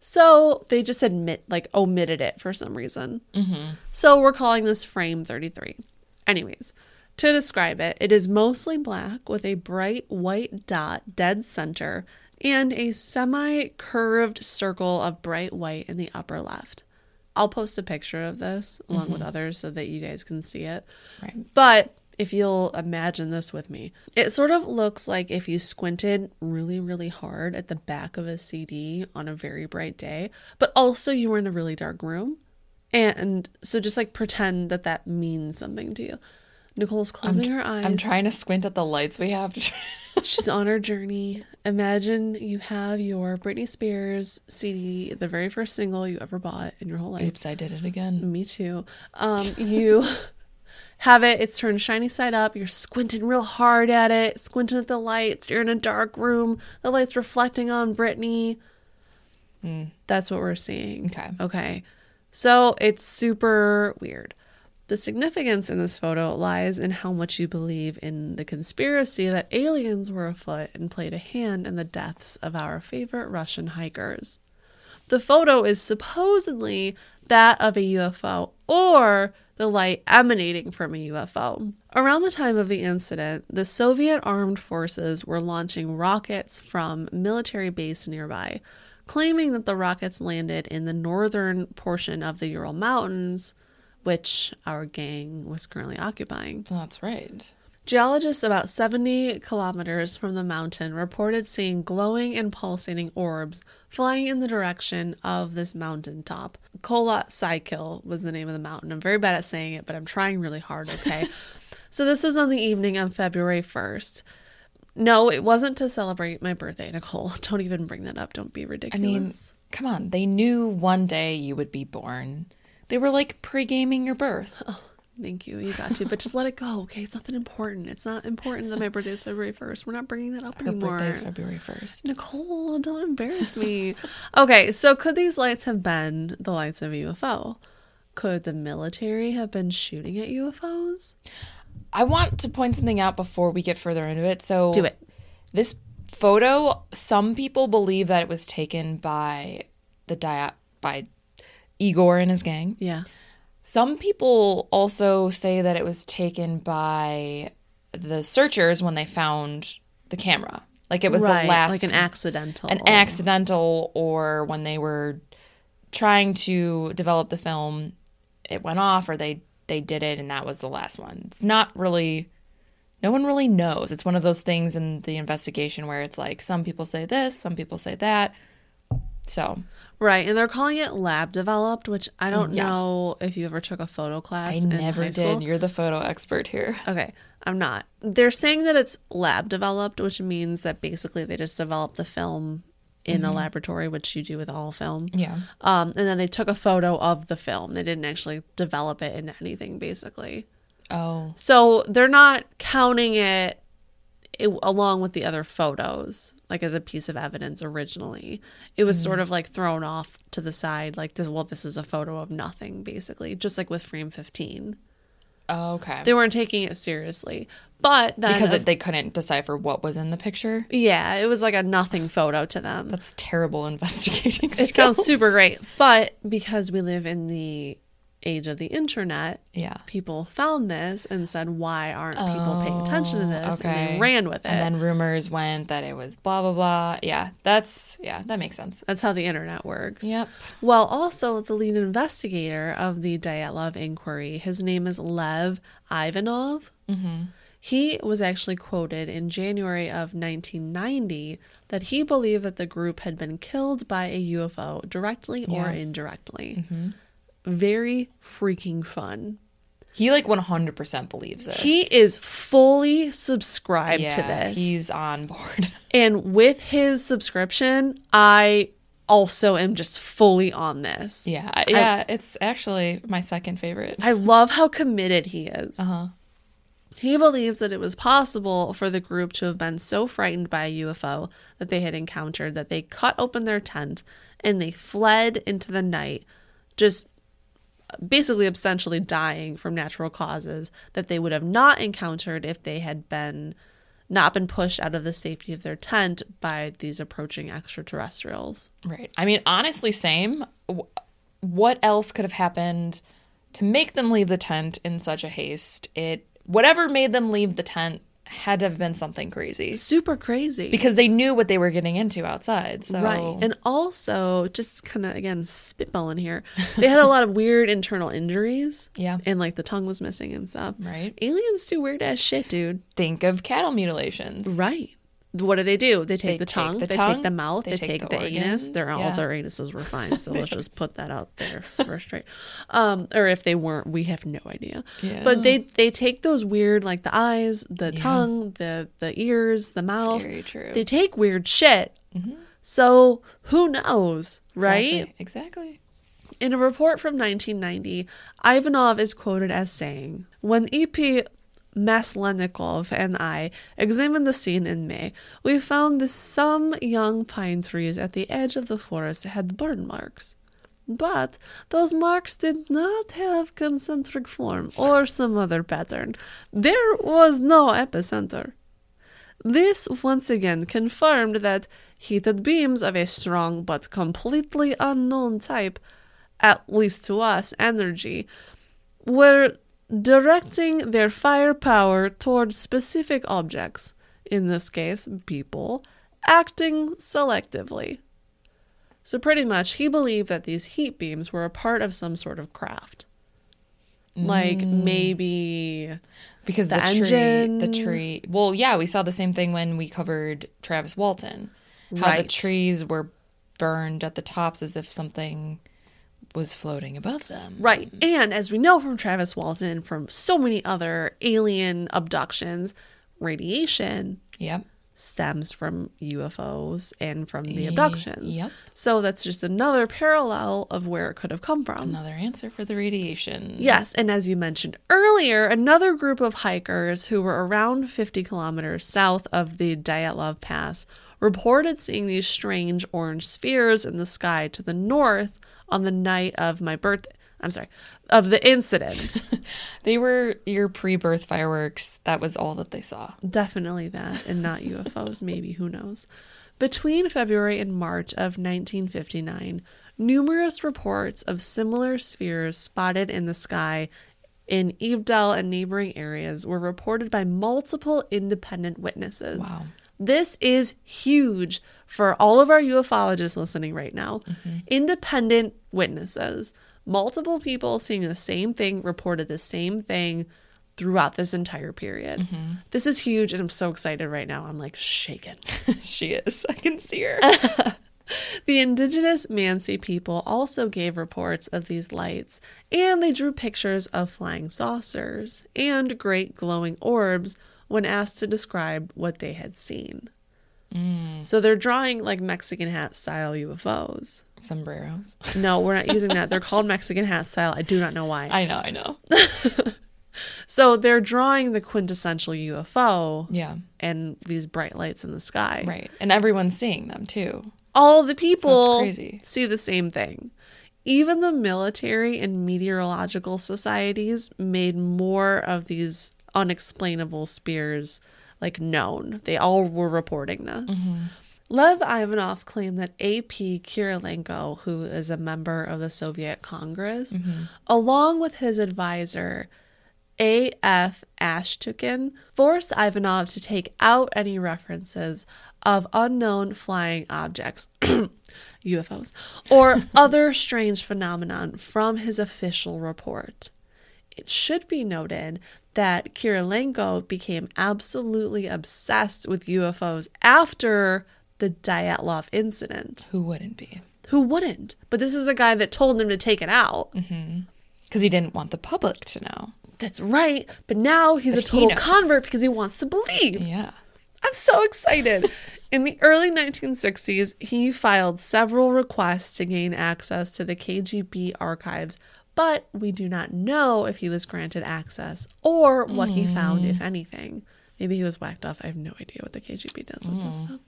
So they just admit, like, omitted it for some reason. Mm-hmm. So we're calling this frame 33. Anyways, to describe it, it is mostly black with a bright white dot dead center and a semi curved circle of bright white in the upper left. I'll post a picture of this along with mm-hmm. others so that you guys can see it. Right. But if you'll imagine this with me, it sort of looks like if you squinted really, really hard at the back of a CD on a very bright day, but also you were in a really dark room. And so just like pretend that that means something to you. Nicole's closing her eyes. I'm trying to squint at the lights we have. She's on her journey. Imagine you have your Britney Spears CD, the very first single you ever bought in your whole life. Oops, I did it again. Me too. Um, you have it, it's turned shiny side up, you're squinting real hard at it, squinting at the lights, you're in a dark room, the light's reflecting on Britney. That's what we're seeing. Okay. Okay. So it's super weird. The significance in this photo lies in how much you believe in the conspiracy that aliens were afoot and played a hand in the deaths of our favorite Russian hikers. The photo is supposedly that of a UFO or the light emanating from a UFO. Around the time of the incident, the Soviet armed forces were launching rockets from military base nearby, claiming that the rockets landed in the northern portion of the Ural Mountains, which our gang was currently occupying. That's right. Geologists about 70 kilometers from the mountain reported seeing glowing and pulsating orbs flying in the direction of this mountain top. Kholat Syakhl was the name of the mountain. I'm very bad at saying it, but I'm trying really hard, okay? so this was on the evening of February 1st. No, it wasn't to celebrate my birthday, Nicole. Don't even bring that up. Don't be ridiculous. I mean, come on. They knew one day you would be born. They were like pre-gaming your birth. Oh, thank you. You got to, but just let it go, okay? It's nothing important. It's not important that my birthday is February 1st. We're not bringing that up Her anymore. birthday is February 1st. Nicole, don't embarrass me. okay, so could these lights have been the lights of a UFO? Could the military have been shooting at UFOs? I want to point something out before we get further into it. So Do it. This photo, some people believe that it was taken by the dia- by Igor and his gang. Yeah. Some people also say that it was taken by the searchers when they found the camera. Like it was right, the last like an accidental. an accidental or when they were trying to develop the film it went off or they they did it and that was the last one it's not really no one really knows it's one of those things in the investigation where it's like some people say this some people say that So Right, and they're calling it lab developed, which I don't Yeah. know if you ever took a photo class. I never did. school. You're the photo expert here. Okay, I'm not. They're saying that it's lab developed, which means that basically they just developed the film in a laboratory, which you do with all film. Yeah. Um, and then they took a photo of the film. They didn't actually develop it into anything, basically. Oh. So they're not counting it, it along with the other photos, like as a piece of evidence originally. It was sort mm. of like thrown off to the side, like, this, well, this is a photo of nothing, basically, just like with Frame 15. Oh, okay. They weren't taking it seriously. But because it, they couldn't decipher what was in the picture. yeah, it was like a nothing photo to them. That's terrible investigating. it sounds super great. But because we live in the age of the internet, Yeah. people found this and said, why aren't people paying attention to this? And Oh, they ran with it. And then rumors went that it was blah blah blah. Yeah, that's yeah, that makes sense. That's how the internet works. Yep. Well, also the lead investigator of the Dyatlov inquiry, his name is Lev Ivanov. Mm-hmm. He was actually quoted in January of 1990 that he believed that the group had been killed by a UFO directly or Yeah. indirectly. Very freaking fun. He like 100% believes this. He is fully subscribed yeah, to this. He's on board. and with his subscription, I also am just fully on this. yeah. I- Yeah, it's actually my second favorite. I love how committed he is. Uh-huh. He believes that it was possible for the group to have been so frightened by a UFO that they had encountered that they cut open their tent and they fled into the night, just basically essentially dying from natural causes that they would have not encountered if they had been not been pushed out of the safety of their tent by these approaching extraterrestrials. Right. I mean, honestly, same. What else could have happened to make them leave the tent in such a haste? It whatever made them leave the tent had to have been something crazy Super crazy. because they knew what they were getting into outside. So Right. And also, just kind of again spitballing here, they had a lot of weird internal injuries. Yeah. And like the tongue was missing and stuff. Right. Aliens do weird ass shit, dude. think of cattle mutilations. Right. What do they do? They take They the take tongue, the they tongue, take the mouth, they they, take take, the the, anus. They're all their anuses were fine, so let's just put that out there first, right? Um, or if they weren't, we have no idea. Yeah. But they they take those weird like the eyes, the tongue, the the ears, the mouth. Very true. They take weird shit. So who knows, right? Exactly. exactly. In a report from 1990, Ivanov is quoted as saying, When E.P. Maslennikov and I examined the scene in May, we found that some young pine trees at the edge of the forest had burn marks. But those marks did not have concentric form or some other pattern. There was no epicenter. This once again confirmed that heated beams of a strong but completely unknown type, at least to us, energy, were directing their firepower towards specific objects, in this case, people, acting selectively. So, pretty much, he believed that these heat beams were a part of some sort of craft. Like mm. maybe Because the, The tree, the tree. Well, yeah, we saw the same thing when we covered Travis Walton. How the trees were burned at the tops as if something was floating above them. Right. And as we know from Travis Walton and from so many other alien abductions, radiation Yep. stems from UFOs and from the eh, abductions. yep. So that's just another parallel of where it could have come from. Another answer for the radiation. Yes, and as you mentioned earlier, another group of hikers who were around 50 kilometers south of the Dyatlov Pass reported seeing these strange orange spheres in the sky to the north on the night of my birth. I'm sorry, of the incident. They were your pre birth fireworks. That was all that they saw. Definitely that, and not UFOs, maybe, who knows. Between February and March of 1959, numerous reports of similar spheres spotted in the sky in Ivdel and neighboring areas were reported by multiple independent witnesses. Wow. This is huge for all of our ufologists listening right now. Mm-hmm. Independent witnesses, multiple people seeing the same thing, reported the same thing throughout this entire period. Mm-hmm. This is huge, and I'm so excited right now. I'm like shaken. she is. I can see her. The indigenous Mansi people also gave reports of these lights, and they drew pictures of flying saucers and great glowing orbs when asked to describe what they had seen. Mm. So they're drawing like Mexican hat style UFOs. Sombreros. No, we're not using that. They're called Mexican hat style. I do not know why. I know, I know. So they're drawing the quintessential UFO Yeah. and these bright lights in the sky. Right. And everyone's seeing them too. All the people crazy. see the same thing. Even the military and meteorological societies made more of these unexplainable spears like known. They all were reporting this. Lev Ivanov claimed that A.P. Kirilenko, who is a member of the Soviet Congress, along with his advisor A.F. Ashtukin, forced Ivanov to take out any references of unknown flying objects, UFOs, or other strange phenomenon from his official report. It should be noted that Kirilenko became absolutely obsessed with UFOs after the Dyatlov incident. Who wouldn't be? Who wouldn't? But this is a guy that told him to take it out. Mm-hmm. Because he didn't want the public to know. That's right. But now he's a But he total knows. convert because he wants to believe. Yeah. I'm so excited. In the early 1960s, he filed several requests to gain access to the KGB archives, but we do not know if he was granted access or what he found, if mm. anything. Maybe he was whacked off. I have no idea what the KGB does with this mm. stuff.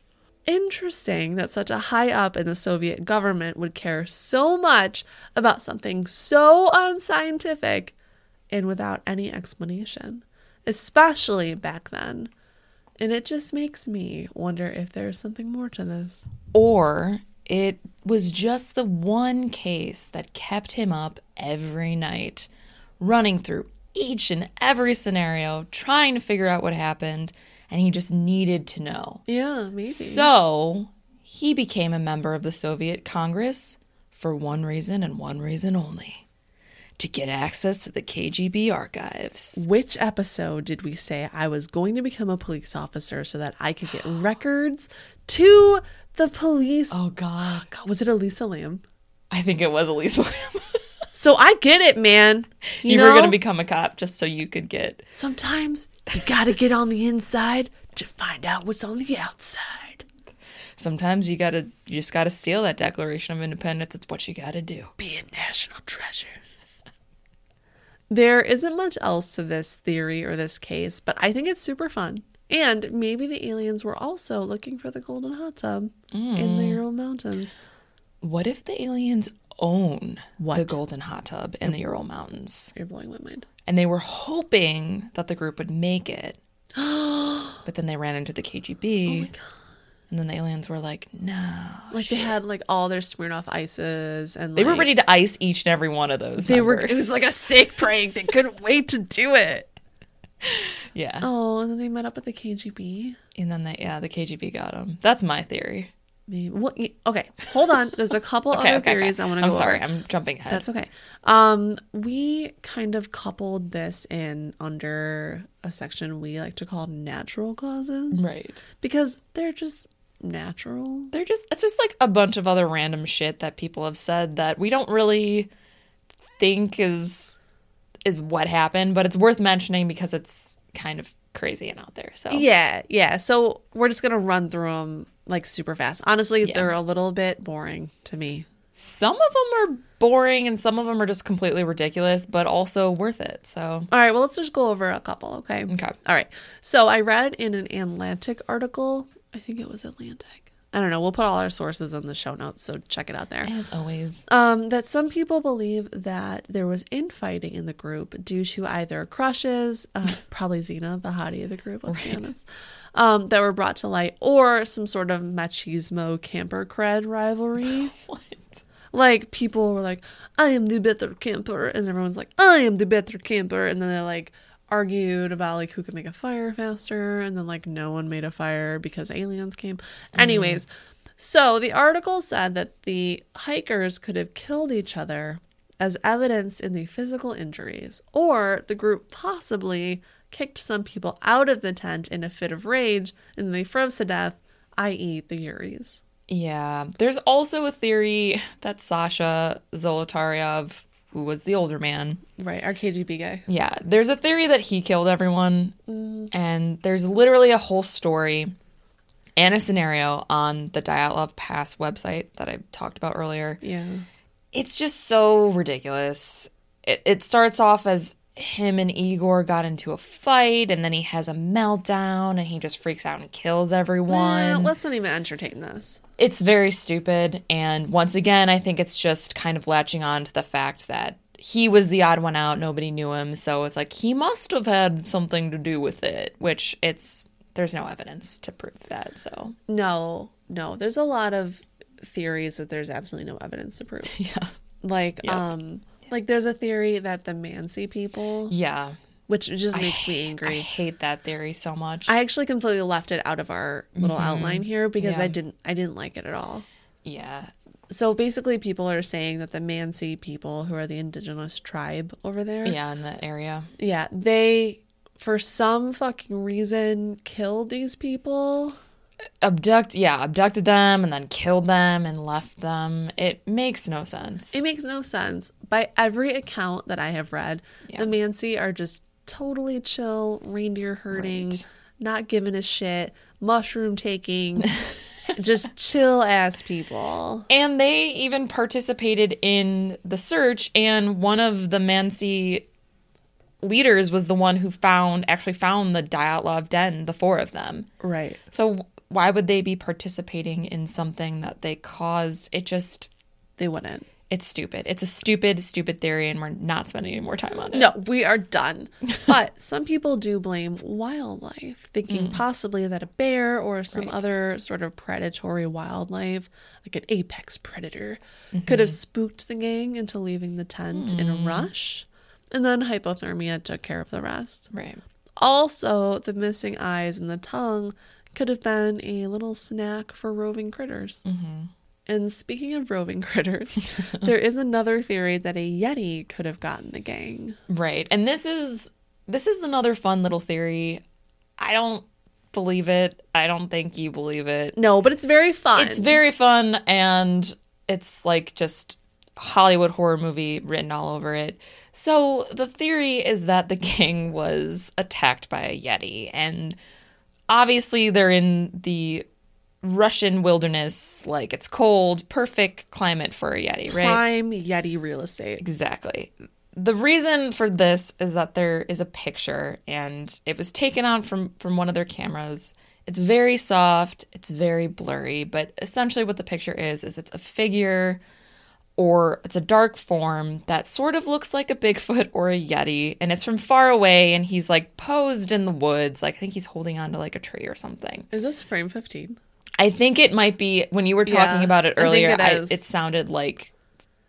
Interesting that such a high up in the Soviet government would care so much about something so unscientific and without any explanation, especially back then. And it just makes me wonder if there's something more to this. Or it was just the one case that kept him up every night, running through each and every scenario, trying to figure out what happened, and he just needed to know. Yeah, maybe. So he became a member of the Soviet Congress for one reason and one reason only to get access to the KGB archives. Which episode did we say I was going to become a police officer so that I could get records to the police? Oh, God. God, was it Elisa Lam? I think it was Elisa Lam. So I get it, man. You, you know, were going to become a cop just so you could get. sometimes you gotta get on the inside to find out what's on the outside. Sometimes you gotta, you just gotta steal that Declaration of Independence. It's what you gotta do. Be a national treasure. There isn't much else to this theory or this case, but I think it's super fun. And maybe the aliens were also looking for the golden hot tub in the mm. Ural Mountains. What if the aliens own the Golden Hot Tub in the Ural Mountains? You're blowing my mind. And they were hoping that the group would make it. but then they ran into the KGB. Oh and then the aliens were like, no. Like they had like all their Smirnoff ices and They were ready to ice each and every one of those. They were. It was like a sick prank. They couldn't wait to do it. yeah. Oh, and then they met up with the KGB. And then they, yeah, the KGB got them. That's my theory. Maybe. Well, okay. Hold on. There's a couple Okay, other okay, theories okay. I want to I'm sorry, over. I'm jumping ahead. That's okay. Um, we kind of coupled this in under a section we like to call natural causes, right. Because they're just natural. They're just it's just like a bunch of other random shit that people have said that we don't really think is is what happened, but it's worth mentioning because it's kind of crazy and out there. So Yeah, yeah. So we're just gonna run through them like super fast. Honestly, they're a little bit boring to me. some of them are boring and some of them are just completely ridiculous, but also worth it. So All right, well, let's just go over a couple, okay? Okay. All right. So I read in an Atlantic article, I think it was Atlantic. I don't know. We'll put all our sources in the show notes, so check it out there. as always, Um, that some people believe that there was infighting in the group due to either crushes, uh, probably Zina, the hottie of the group, let's be honest, um, that were brought to light, or some sort of machismo camper cred rivalry. what? like people were like, I am the better camper, and everyone's like, I am the better camper, and then they're like argued about like who could make a fire faster, and then like no one made a fire because aliens came. Mm-hmm. Anyways, so the article said that the hikers could have killed each other as evidenced in the physical injuries, or the group possibly kicked some people out of the tent in a fit of rage and they froze to death, i.e., the Yuris. Yeah. There's also a theory that Sasha Zolotaryov, who was the older man, Right, our KGB guy. yeah, there's a theory that he killed everyone. Mm. And there's literally a whole story and a scenario on the Dyatlov Pass website that I talked about earlier. Yeah. It's just so ridiculous. It, it starts off as him and Igor got into a fight, and then he has a meltdown and he just freaks out and kills everyone. Let's not even entertain this. it's very stupid. And once again, I think it's just kind of latching on to the fact that he was the odd one out. Nobody knew him. So it's like he must have had something to do with it, which it's, there's no evidence to prove that. So No, no. There's a lot of theories that there's absolutely no evidence to prove. yeah. Like, Yep. um, like there's a theory that the Mansi people, Yeah. which just makes me angry. I hate that theory so much. I actually completely left it out of our little outline here because Mm-hmm. Yeah. I didn't I didn't like it at all. yeah. So basically people are saying that the Mansi people who are the indigenous tribe over there, Yeah. In that area. yeah, they for some fucking reason killed these people. Abduct, yeah, abducted them and then killed them and left them. It makes no sense. It makes no sense. By every account that I have read, Yeah. the Mansi are just totally chill, reindeer herding, Right. not giving a shit, mushroom taking, just chill ass people. And they even participated in the search, and one of the Mansi leaders was the one who found actually found the Dyatlov den, the four of them. Right. So why would they be participating in something that they caused? It just They wouldn't. it's stupid. It's a stupid, stupid theory, and we're not spending any more time on it. No, we are done. But some people do blame wildlife, thinking possibly that a bear or some Mm. Right. other sort of predatory wildlife, like an apex predator, could have Mm-hmm. spooked the gang into leaving the tent in Mm. a rush. And then hypothermia took care of the rest. Right. Also, the missing eyes and the tongue could have been a little snack for roving critters. Mm-hmm. And speaking of roving critters, there is another theory that a yeti could have gotten the gang. Right. And this is this is another fun little theory. I don't believe it. I don't think you believe it. No, but it's very fun. It's very fun and it's like just Hollywood horror movie written all over it. So the theory is that the gang was attacked by a yeti and obviously they're in the Russian wilderness like it's cold, perfect climate for a yeti, right? prime yeti real estate. Exactly. The reason for this is that there is a picture and it was taken on from from one of their cameras. It's very soft, it's very blurry, but essentially what the picture is is it's a figure or it's a dark form that sort of looks like a Bigfoot or a Yeti and it's from far away and he's like posed in the woods. Like I think he's holding onto like a tree or something. Is this frame 15? I think it might be when you were talking Yeah, about it earlier. it I it sounded like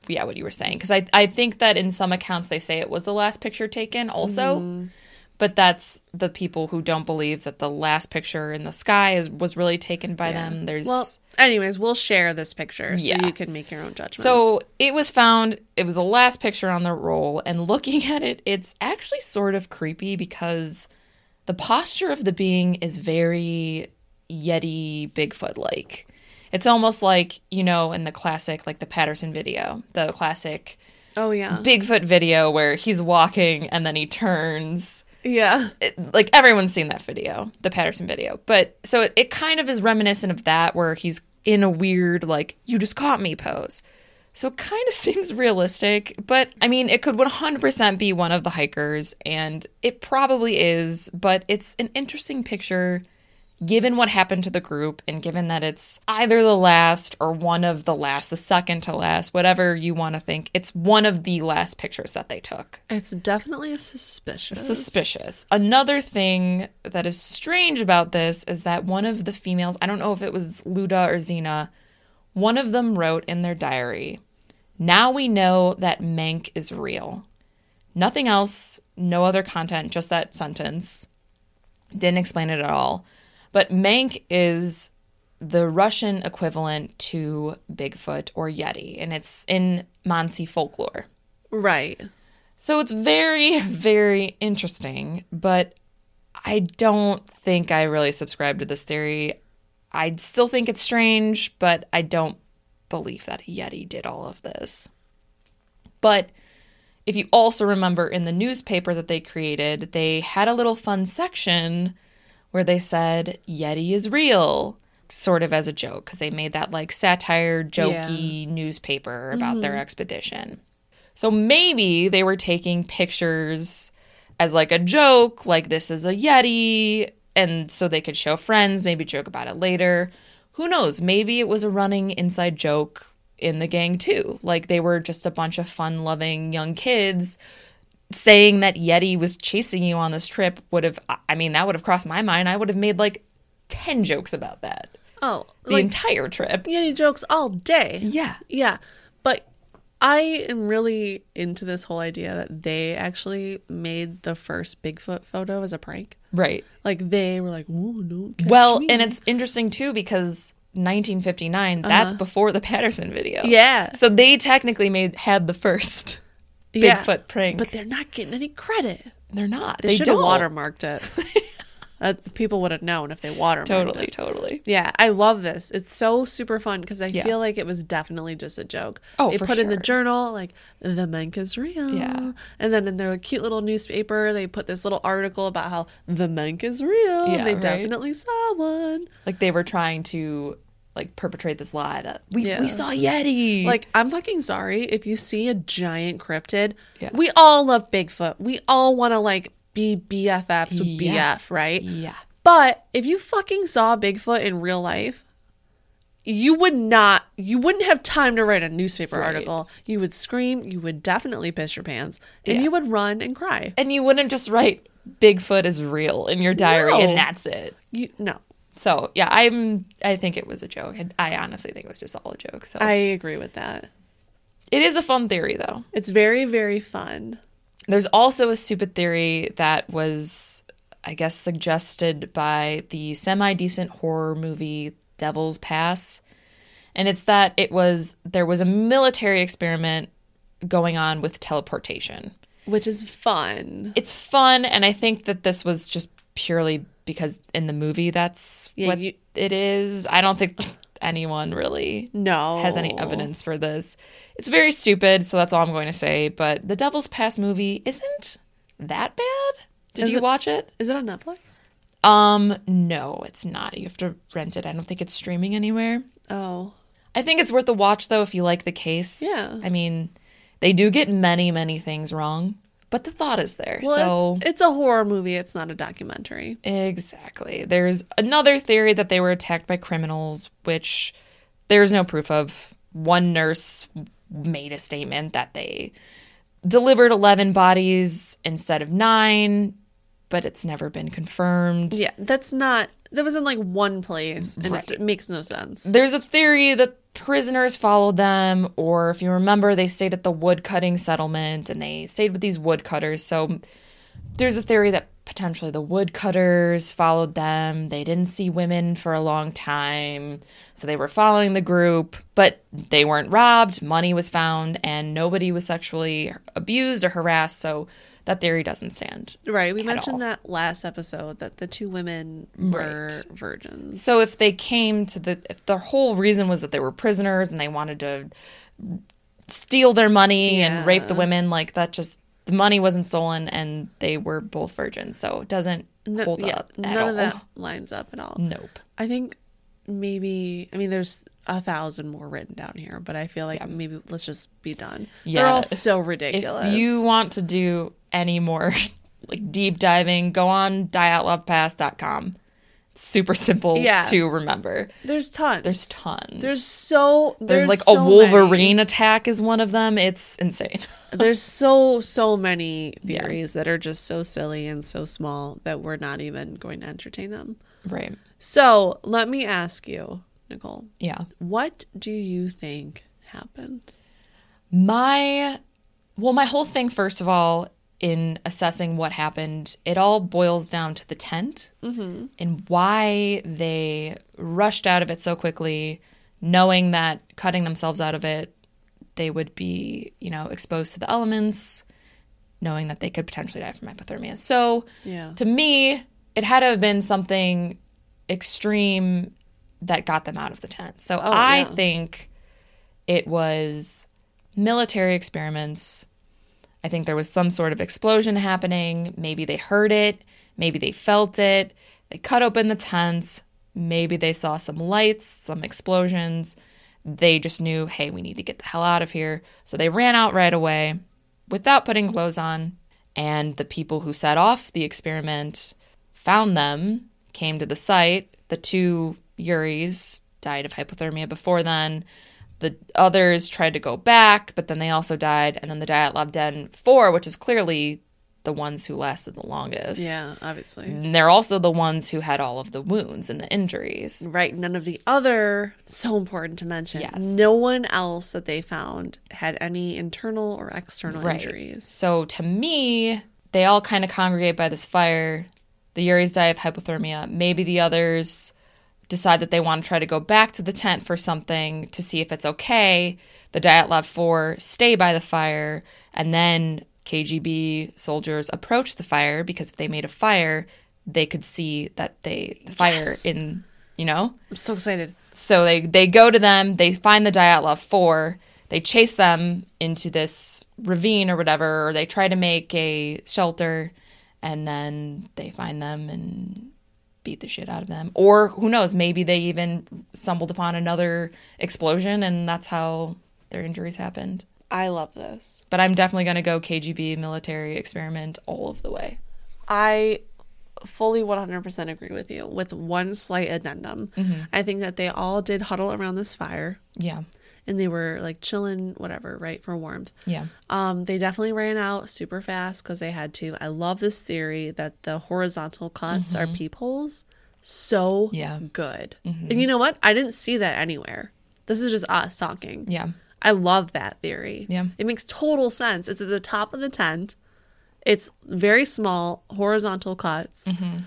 yeah, what you were saying because I I think that in some accounts they say it was the last picture taken also, Mm-hmm. but that's the people who don't believe that the last picture in the sky is was really taken by them. There's Well, anyways, we'll share this picture so Yeah. you can make your own judgment. so it was found. It was the last picture on the roll, and looking at it, it's actually sort of creepy because the posture of the being is very Yeti Bigfoot like. It's almost like you know in the classic, like the Patterson video, the classic oh yeah, Bigfoot video where he's walking and then he turns. Yeah, It- like everyone's seen that video, the Patterson video. But so it, it kind of is reminiscent of that where he's in a weird like you just caught me pose. So it kind of seems realistic, but I mean, it could 100% be one of the hikers, and it probably is, but it's an interesting picture given what happened to the group, and given that it's either the last or one of the last, the second to last, whatever you want to think, it's one of the last pictures that they took it's definitely suspicious. suspicious. Another thing that is strange about this is that one of the females, I don't know if it was Luda or Zina, one of them wrote in their diary, Now we know that Mank is real. Nothing else, no other content, just that sentence. Didn't explain it at all. But Mank is the Russian equivalent to Bigfoot or Yeti, and it's in Mansi folklore. Right. So it's very, very interesting, but I don't think I really subscribe to this theory. I still think it's strange, but I don't believe that Yeti did all of this. But if you also remember in the newspaper that they created, they had a little fun section where they said Yeti is real, sort of as a joke, because they made that like satire, jokey newspaper about their mm-hmm. expedition. So maybe they were taking pictures as like a joke, like this is a Yeti, and so they could show friends, maybe joke about it later. Who knows? Maybe it was a running inside joke in the gang too. Like they were just a bunch of fun loving young kids saying that Yeti was chasing you on this trip would have I mean that would have crossed my mind. I would have made like 10 jokes about that. Oh, The like entire trip. Yeti jokes all day. Yeah. Yeah. But I am really into this whole idea that they actually made the first Bigfoot photo as a prank. Right. Like they were like, "Whoa, don't Well, me." and it's interesting too because 1959, that's before the Patterson video. Uh-huh. yeah, So they technically made had the first yeah. Bigfoot prank. but they're not getting any credit. they're not. They, They, should have watermarked it. uh, people would have known if they watermarked Totally, it. totally. Totally. Yeah, I love this. It's so super fun because I Yeah. feel like it was definitely just a joke. Oh, they put in the journal like the Menk is real. Yeah. and then in their cute little newspaper, they put this little article about how the Menk is real. Yeah, they right. definitely saw one. Like they were trying to like perpetrate this lie that we, Yeah. we saw Yeti. Like, I'm fucking sorry if you see a giant cryptid. Yeah. We all love Bigfoot. We all want to like be BFFs with Yeah. BF, right? yeah. But if you fucking saw Bigfoot in real life, you would not, you wouldn't have time to write a newspaper Right. article. You would scream, you would definitely piss your pants, and Yeah. you would run and cry. And you wouldn't just write Bigfoot is real in your diary No. and that's it. You no, So yeah, I'm. I think it was a joke. I, honestly think it was just all a joke. So I agree with that. it is a fun theory, though. It's very, very fun. There's also a stupid theory that was, I guess, suggested by the semi decent horror movie Devil's Pass. And it's that it was there was a military experiment going on with teleportation. Which is fun. It's fun, and I think that this was just purely because in the movie that's Yeah, what you- it is. I don't think anyone really No. has any evidence for this. It's very stupid, so that's all I'm going to say. But the Devil's Pass movie isn't that bad. Did Is you it- watch it? Is it on Netflix? Um, no, it's not. You have to rent it. I don't think it's streaming anywhere. Oh. I think it's worth a watch though if you like the case. Yeah. I mean, they do get many, many things wrong, but the thought is there. Well, so it's, it's a horror movie. It's not a documentary. Exactly. There's another theory that they were attacked by criminals, which there's no proof of. One nurse made a statement that they delivered 11 bodies instead of nine, but it's never been confirmed. Yeah, that's not. That was in like one place, and Right. it, makes no sense. There's a theory that prisoners followed them, or if you remember, they stayed at the woodcutting settlement and they stayed with these woodcutters. So there's a theory that potentially the woodcutters followed them. They didn't see women for a long time, so they were following the group, but they weren't robbed. Money was found, and nobody was sexually abused or harassed. So that theory doesn't stand. Right. We all. mentioned that last episode that the two women were Right. virgins. So if they came to the, if the whole reason was that they were prisoners and they wanted to steal their money and rape the women, like that just the money wasn't stolen and they were both virgins, so it doesn't No- hold yeah, up at none all. of that lines up at all. Nope. I think maybe. I mean, there's a thousand more written down here, but I feel like maybe let's just be done. Yeah. They're all Yeah. so ridiculous. If you want to do any more like deep diving, go on dyatlovpass.com. It's super simple Yeah. to remember. there's tons. There's tons. there's so there's, there's like so a Wolverine many. attack is one of them. It's insane. there's so so many theories that are just so silly and so small that we're not even going to entertain them. right. So let me ask you, Nicole, Yeah. what do you think happened? My, well, my whole thing, first of all, in assessing what happened, it all boils down to the tent mm-hmm. and why they rushed out of it so quickly, knowing that cutting themselves out of it, they would be, you know, exposed to the elements, knowing that they could potentially die from hypothermia. So, Yeah. to me, it had to have been something extreme that got them out of the tent. So Oh, I yeah. think it was military experiments. I think there was some sort of explosion happening. Maybe they heard it, maybe they felt it. They cut open the tents. Maybe they saw some lights, some explosions. They just knew, hey, we need to get the hell out of here. So they ran out right away without putting clothes on. And the people who set off the experiment found them, came to the site. The two Yuris died of hypothermia before then. The others tried to go back, but then they also died. And then the Dyatlov Den 4, which is clearly the ones who lasted the longest. Yeah, obviously. And they're also the ones who had all of the wounds and the injuries. Right. None of the other, so important to mention, Yes. no one else that they found had any internal or external Right. injuries. So to me, they all kind of congregate by this fire. The Yuris die of hypothermia. Maybe the others decide that they want to try to go back to the tent for something to see if it's okay. The Dyatlov 4 stay by the fire, and then KGB soldiers approach the fire because if they made a fire, they could see that they the fire Yes. in, you know? I'm so excited. So they they go to them, they find the Dyatlov 4, they chase them into this ravine or whatever, or they try to make a shelter, and then they find them and beat the shit out of them. Or who knows, maybe they even stumbled upon another explosion and that's how their injuries happened. I love this. But I'm definitely going to go KGB military experiment all of the way. I fully 100% agree with you with one slight addendum. Mm-hmm. I think that they all did huddle around this fire Yeah. And they were like chilling, whatever, right, for warmth. Yeah. Um, they definitely ran out super fast because they had to. I love this theory that the horizontal cuts are peepholes. So Mm-hmm. Yeah. good. And you know what? I didn't see that anywhere. This is just us talking. Yeah. I love that theory. Yeah. It makes total sense. It's at the top of the tent. It's very small, horizontal cuts. Mm-hmm.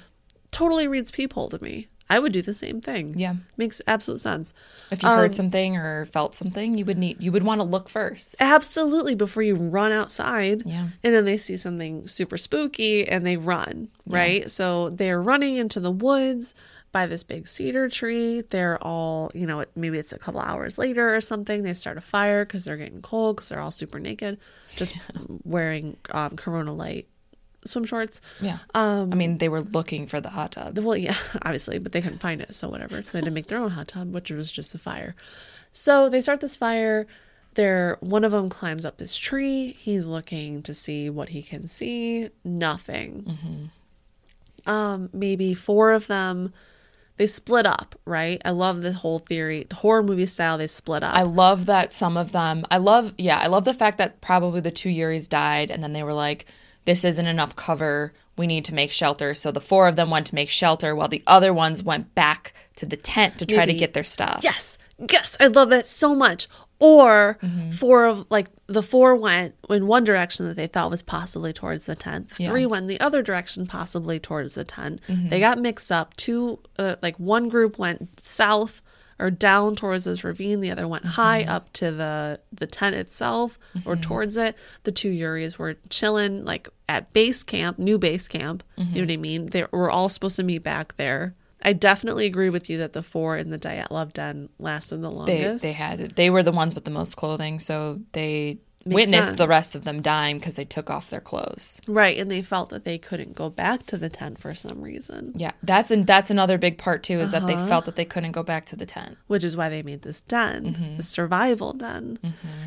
Totally reads peephole to me. I would do the same thing. Yeah. Makes absolute sense. If you heard something or felt something, you would need you would want to look first. Absolutely before you run outside. Yeah. And then they see something super spooky and they run, right? So they're running into the woods by this big cedar tree. They're all, you know, maybe it's a couple hours later or something. They start a fire because they're getting cold because they're all super naked, just wearing um, Corona Light swim shorts. Yeah. Um, I mean, they were looking for the hot tub. Well, yeah, obviously, but they couldn't find it, so whatever. So they had to make their own hot tub, which was just a fire. So they start this fire. There, one of them climbs up this tree. He's looking to see what he can see. Nothing. Um, maybe four of them. They split up, right? I love the whole theory, horror movie style. They split up. I love that some of them. I love, yeah, I love the fact that probably the two Yuris died, and then they were like, "This isn't enough cover. We need to make shelter." So the four of them went to make shelter, while the other ones went back to the tent to try Maybe- to get their stuff. Yes, yes, I love that so much. Or Mm-hmm. four of like the four went in one direction that they thought was possibly towards the tent. Yeah. Three went the other direction, possibly towards the tent. Mm-hmm. They got mixed up. Two, uh, like one group went south or down towards this ravine. The other went high Mm-hmm. up to the the tent itself or towards it. The two Yuris were chilling like at base camp, new base camp. You know what I mean? They were all supposed to meet back there. I definitely agree with you that the four in the Dyatlov den lasted the They longest. they had they were the ones with the most clothing, so they Makes witnessed the rest of them dying because they took off their clothes. right, and they felt that they couldn't go back to the tent for some reason, Yeah, that's and that's another big part too is that Uh-huh. they felt that they couldn't go back to the tent. which is why they made this den, Mm-hmm. the survival den.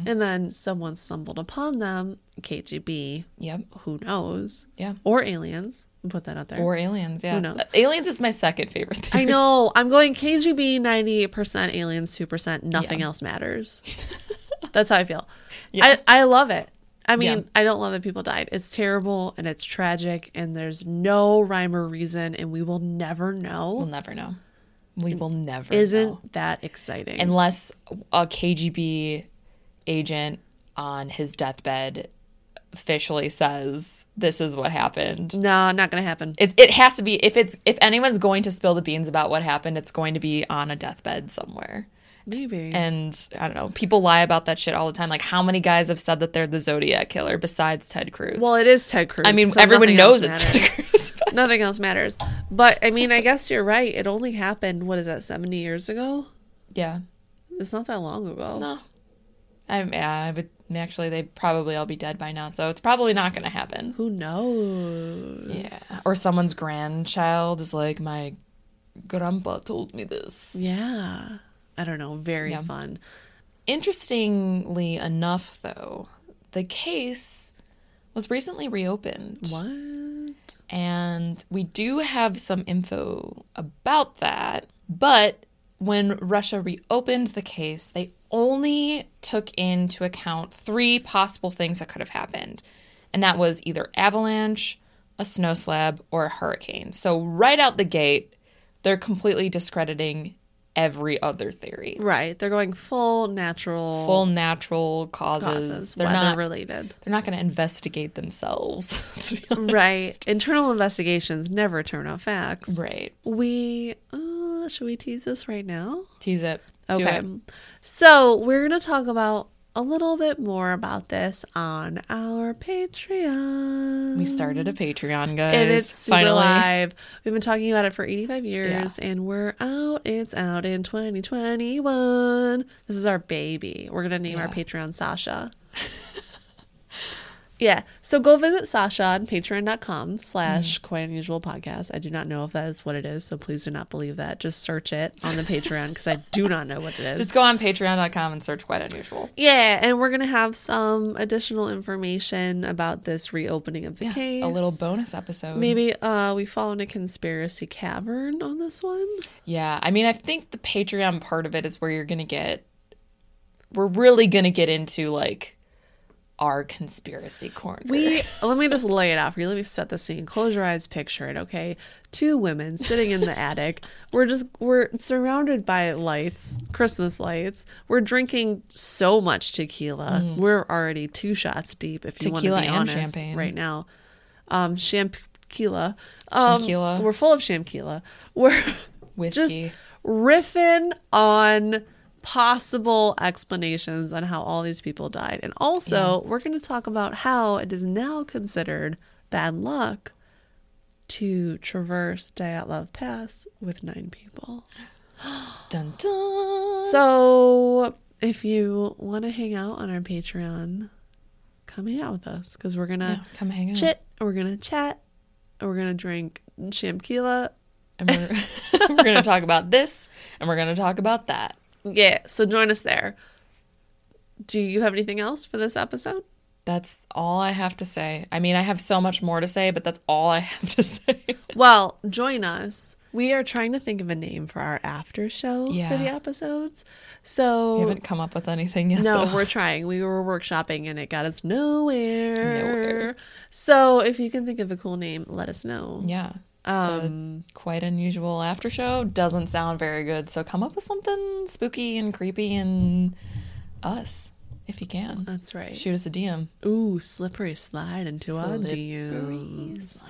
And then someone stumbled upon them, KGB, Yep. who knows, Yeah. or aliens. Put that out there. Or aliens, yeah. knows? Uh, Aliens is my second favorite thing. I know. I'm going KGB 98%, aliens 2%, nothing Yeah. else matters. That's how I feel. Yeah. I, I love it. I mean, Yeah. I don't love that people died. It's terrible and it's tragic and there's no rhyme or reason and we will never know. We'll never know. We will never Isn't know. that exciting? Unless a KGB agent on his deathbed officially says this is what happened. no, not going to happen. It, it has to be if it's if anyone's going to spill the beans about what happened, it's going to be on a deathbed somewhere. Maybe. And I don't know, people lie about that shit all the time. Like, how many guys have said that they're the Zodiac killer besides Ted Cruz? well, it is Ted Cruz. I mean, so everyone knows it's. Ted Cruz. but- nothing else matters. But I mean, I guess you're right. It only happened. What is that? Seventy years ago? yeah. It's not that long ago. No. I'm, yeah, I would actually, they'd probably all be dead by now. So it's probably not going to happen. Who knows? Yeah. Or someone's grandchild is like, my grandpa told me this. Yeah. I don't know. Very Yeah. fun. Interestingly enough, though, the case was recently reopened. What? And we do have some info about that. But when Russia reopened the case, they only took into account three possible things that could have happened. And that was either avalanche, a snow slab, or a hurricane. So, right out the gate, they're completely discrediting every other theory. Right. They're going full natural Full natural causes. causes, They're not related. they're not going to investigate themselves. to. Right. Internal investigations never turn out facts. Right. We uh, should we tease this right now? Tease it. Okay. it. So we're gonna talk about a little bit more about this on our Patreon. We started a Patreon, guys. and it's super finally. live. We've been talking about it for 85 years, and we're out. It's out in 2021. This is our baby. We're gonna name our Patreon Sasha. Yeah. So go visit Sasha on patreon.com slash Mm. quite unusual podcast. I do not know if that is what it is, so please do not believe that. Just search it on the Patreon because I do not know what it is. Just go on patreon.com and search Quite Unusual. Yeah, and we're gonna have some additional information about this reopening of the Yeah, case. a little bonus episode. Maybe uh, we fall in a conspiracy cavern on this one. Yeah, I mean, I think the Patreon part of it is where you're going to get, we're really going to get into like our conspiracy corner. We let me just lay it out for you. Let me set the scene. Close your eyes, picture it, okay? Two women sitting in the attic. We're just we're surrounded by lights, Christmas lights. We're drinking so much tequila. We're already two shots deep. If you want to Mm. Tequila be honest, champagne. right now, um, champquila. Um. We're full of champquila. We're just riffing on possible explanations on how all these people died. And also, we're going to talk about how it is now considered bad luck to traverse Dyatlov Pass with nine people. dun dun. So, if you want to hang out on our Patreon, come hang out with us because we're going to Yeah, come hang out. chit, we're going to chat, we're going to drink champquila And we're, we're going to talk about this and we're going to talk about that. Yeah, so join us there. Do you have anything else for this episode? That's all I have to say. I mean, I have so much more to say, but that's all I have to say. Well, join us. We are trying to think of a name for our after show for the episodes. So We haven't come up with anything yet. no, though. we're trying. We were workshopping and it got us nowhere. Nowhere. So if you can think of a cool name, let us know. Yeah. Um Quite unusual after show doesn't sound very good. So come up with something spooky and creepy and us if you can. that's right. Shoot us a DM. Ooh, slippery slide into our Slippery DMs.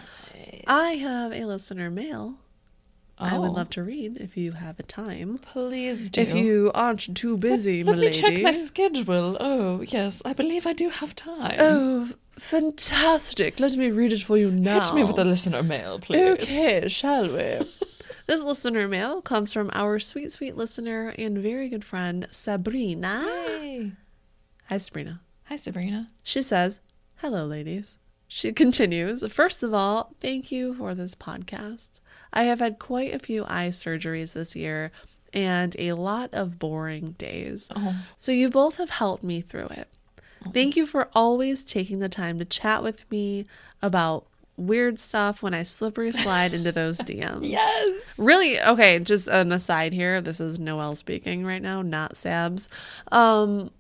I have a listener mail. I would Oh. love to read if you have a time. Please do. If you aren't too busy, Let my me check my schedule. Oh, yes, I believe I do have time. Oh, fantastic! Let me read it for you now. Hit me with the listener mail, please. Okay, shall we? this listener mail comes from our sweet, sweet listener and very good friend Sabrina. Hey. Hi, Sabrina. Hi, Sabrina. She says, "Hello, ladies." She continues, First of all, thank you for this podcast. I have had quite a few eye surgeries this year and a lot of boring days. Oh. So you both have helped me through it. Thank you for always taking the time to chat with me about weird stuff when I slippery slide into those DMs. Yes. Really? Okay, just an aside here. This is Noelle speaking right now, not Sabs. Um,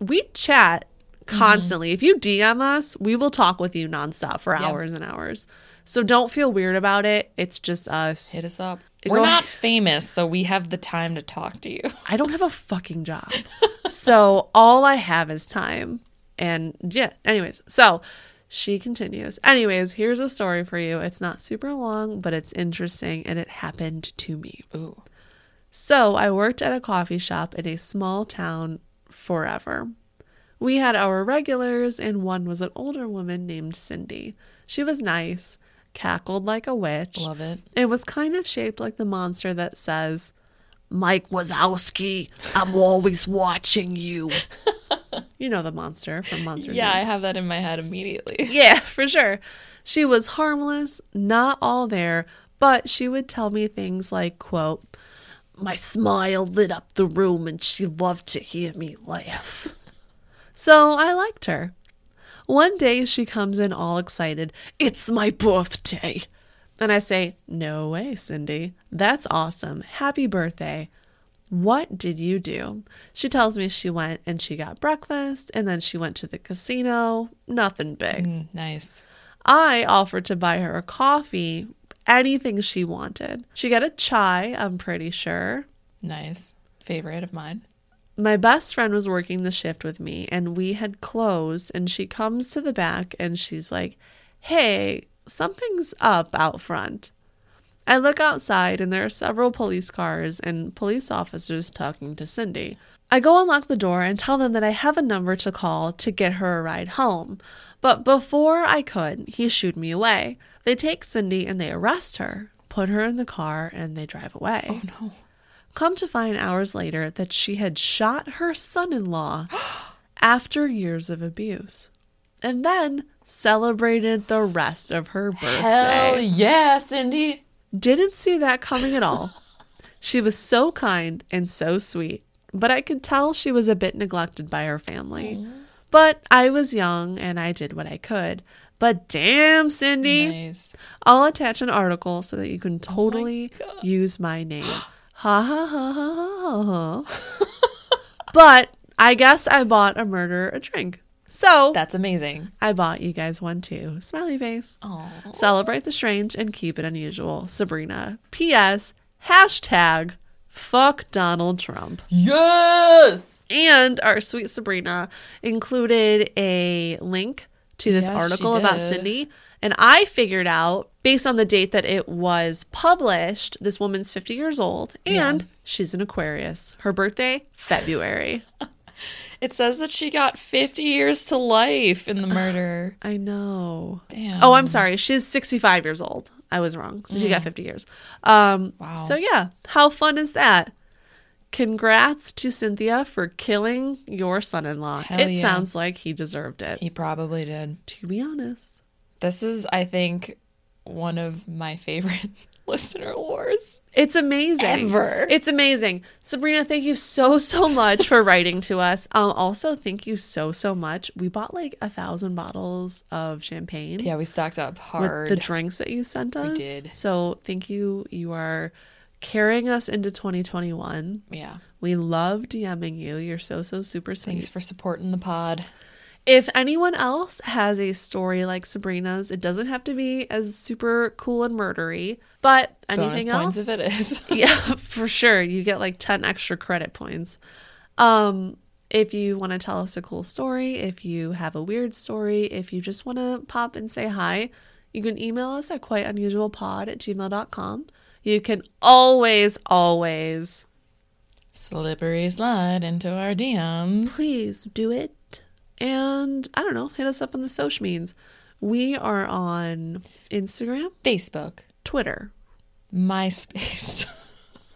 we chat constantly. If you DM us, we will talk with you nonstop for Yeah. hours and hours. So don't feel weird about it. It's just us. Hit us up. We're not famous, so we have the time to talk to you. I don't have a fucking job. so all I have is time. And yeah, anyways, so she continues. Anyways, here's a story for you. It's not super long, but it's interesting and it happened to me. Ooh. So I worked at a coffee shop in a small town forever. We had our regulars, and one was an older woman named Cindy. She was nice, cackled like a witch. Love it. It was kind of shaped like the monster that says, Mike Wazowski, I'm always watching you. you know the monster from Monsters. Yeah, I have that in my head immediately. Yeah, for sure. She was harmless, not all there, but she would tell me things like, quote, My smile lit up the room and she loved to hear me laugh. so I liked her. One day she comes in all excited. It's my birthday. And I say, No way, Cindy. That's awesome. Happy birthday. What did you do? She tells me she went and she got breakfast and then she went to the casino. Nothing big. Mm, nice. I offered to buy her a coffee, anything she wanted. She got a chai, I'm pretty sure. Nice. Favorite of mine. My best friend was working the shift with me and we had closed and she comes to the back and she's like, "Hey, something's up out front." I look outside and there are several police cars and police officers talking to Cindy. I go unlock the door and tell them that I have a number to call to get her a ride home. But before I could, he shooed me away. They take Cindy and they arrest her, put her in the car, and they drive away. Oh no. Come to find hours later that she had shot her son in law after years of abuse. And then celebrated the rest of her birthday. Hell yeah, Cindy. Didn't see that coming at all. she was so kind and so sweet, but I could tell she was a bit neglected by her family. But I was young and I did what I could. But damn, Cindy. Nice. I'll attach an article so that you can oh totally God. use my name. Ha ha ha ha ha ha. but I guess I bought a murder a drink. So That's amazing. I bought you guys one too. Smiley face. Oh. Celebrate the strange and keep it unusual. Sabrina. P.S. Hashtag fuck Donald Trump. Yes. And our sweet Sabrina included a link to this Yes, article about. Cindy. And I figured out, based on the date that it was published, this woman's 50 years old and Yeah. she's an Aquarius. Her birthday, February. It says that she got 50 years to life in the murder. I know. Damn. Oh, I'm sorry. She's 65 years old. I was wrong. She got 50 years. Um, Mm. Wow. So, yeah, how fun is that? Congrats to Cynthia for killing your son in law. It yeah. sounds like he deserved it, He probably did. to be honest. This is, I think, one of my favorite listener wars. It's amazing. Ever. It's amazing. Sabrina, thank you so, so much for writing to us. Um, also, thank you so, so much. We bought like a thousand bottles of champagne. Yeah, we stocked up with hard. the drinks that you sent us. We did. So thank you. You are carrying us into 2021. yeah. We love DMing you. You're so, so super sweet. Thanks for supporting the pod. If anyone else has a story like Sabrina's, it doesn't have to be as super cool and murdery, but Bonus anything points else, if it is. yeah, for sure. You get like 10 extra credit points. Um, if you want to tell us a cool story, if you have a weird story, if you just want to pop and say hi, you can email us at quiteunusualpod at gmail.com. You can always, always, Slippery slide into our DMs. please do it. And I don't know, hit us up on the social means. We are on Instagram, Facebook, Twitter. MySpace.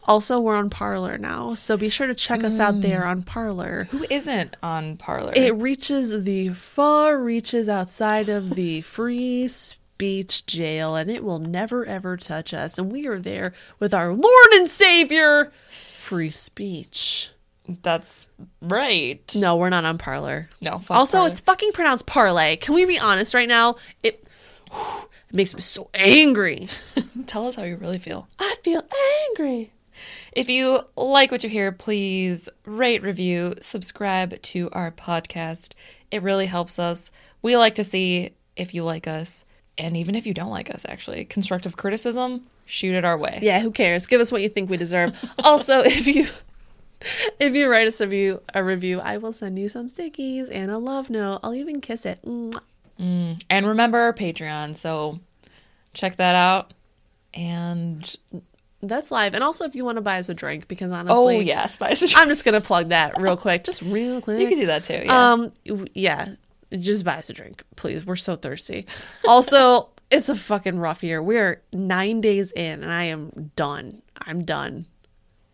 Also, we're on Parler now, so be sure to check us out there on Parler. Who isn't on Parler? It reaches the far reaches outside of the free speech jail, and it will never ever touch us. And we are there with our Lord and Savior, free speech. That's right. No, we're not on Parler. No. Fuck also, Parler. it's fucking pronounced parlay. Can we be honest right now? It, it makes me so angry. Tell us how you really feel. I feel angry. If you like what you hear, please rate, review, subscribe to our podcast. It really helps us. We like to see if you like us, and even if you don't like us, actually. Constructive criticism, shoot it our way. Yeah, who cares? Give us what you think we deserve. also, if you if you write us a review, a review, I will send you some stickies and a love note. I'll even kiss it. Mwah. And remember our Patreon, so check that out. And That's live. And also, if you want to buy us a drink, because honestly, Oh honestly, yes, spice. I'm just gonna plug that real quick, just real quick. you can do that too. Yeah. Um, yeah, just buy us a drink, please. We're so thirsty. Also, it's a fucking rough year. We're nine days in, and I am done. I'm done.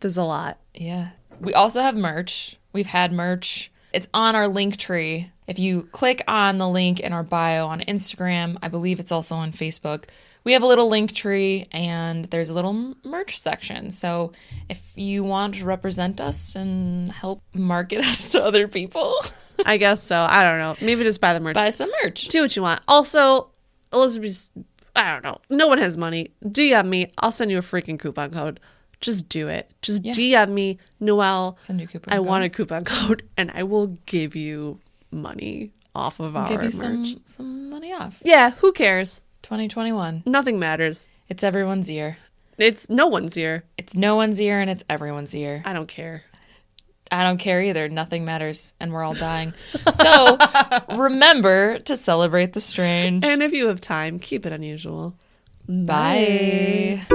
There's a lot. Yeah. We also have merch. We've had merch. It's on our link tree. If you click on the link in our bio on Instagram, I believe it's also on Facebook. We have a little link tree and there's a little merch section. So if you want to represent us and help market us to other people, I guess so. I don't know. Maybe just buy the merch. buy some merch. Do what you want. Also, Elizabeth, I don't know. No one has money. Do DM me. I'll send you a freaking coupon code. Just do it. Just DM me, Noelle. Send you a coupon I code. want a coupon code, and I will give you money off of our give you merch. some some money off. Yeah, who cares? 2021. Nothing matters. It's everyone's year. It's no one's year. It's no one's year and it's everyone's year. I don't care. I don't care either. Nothing matters, and we're all dying. So remember to celebrate the strange. And if you have time, keep it unusual. Bye.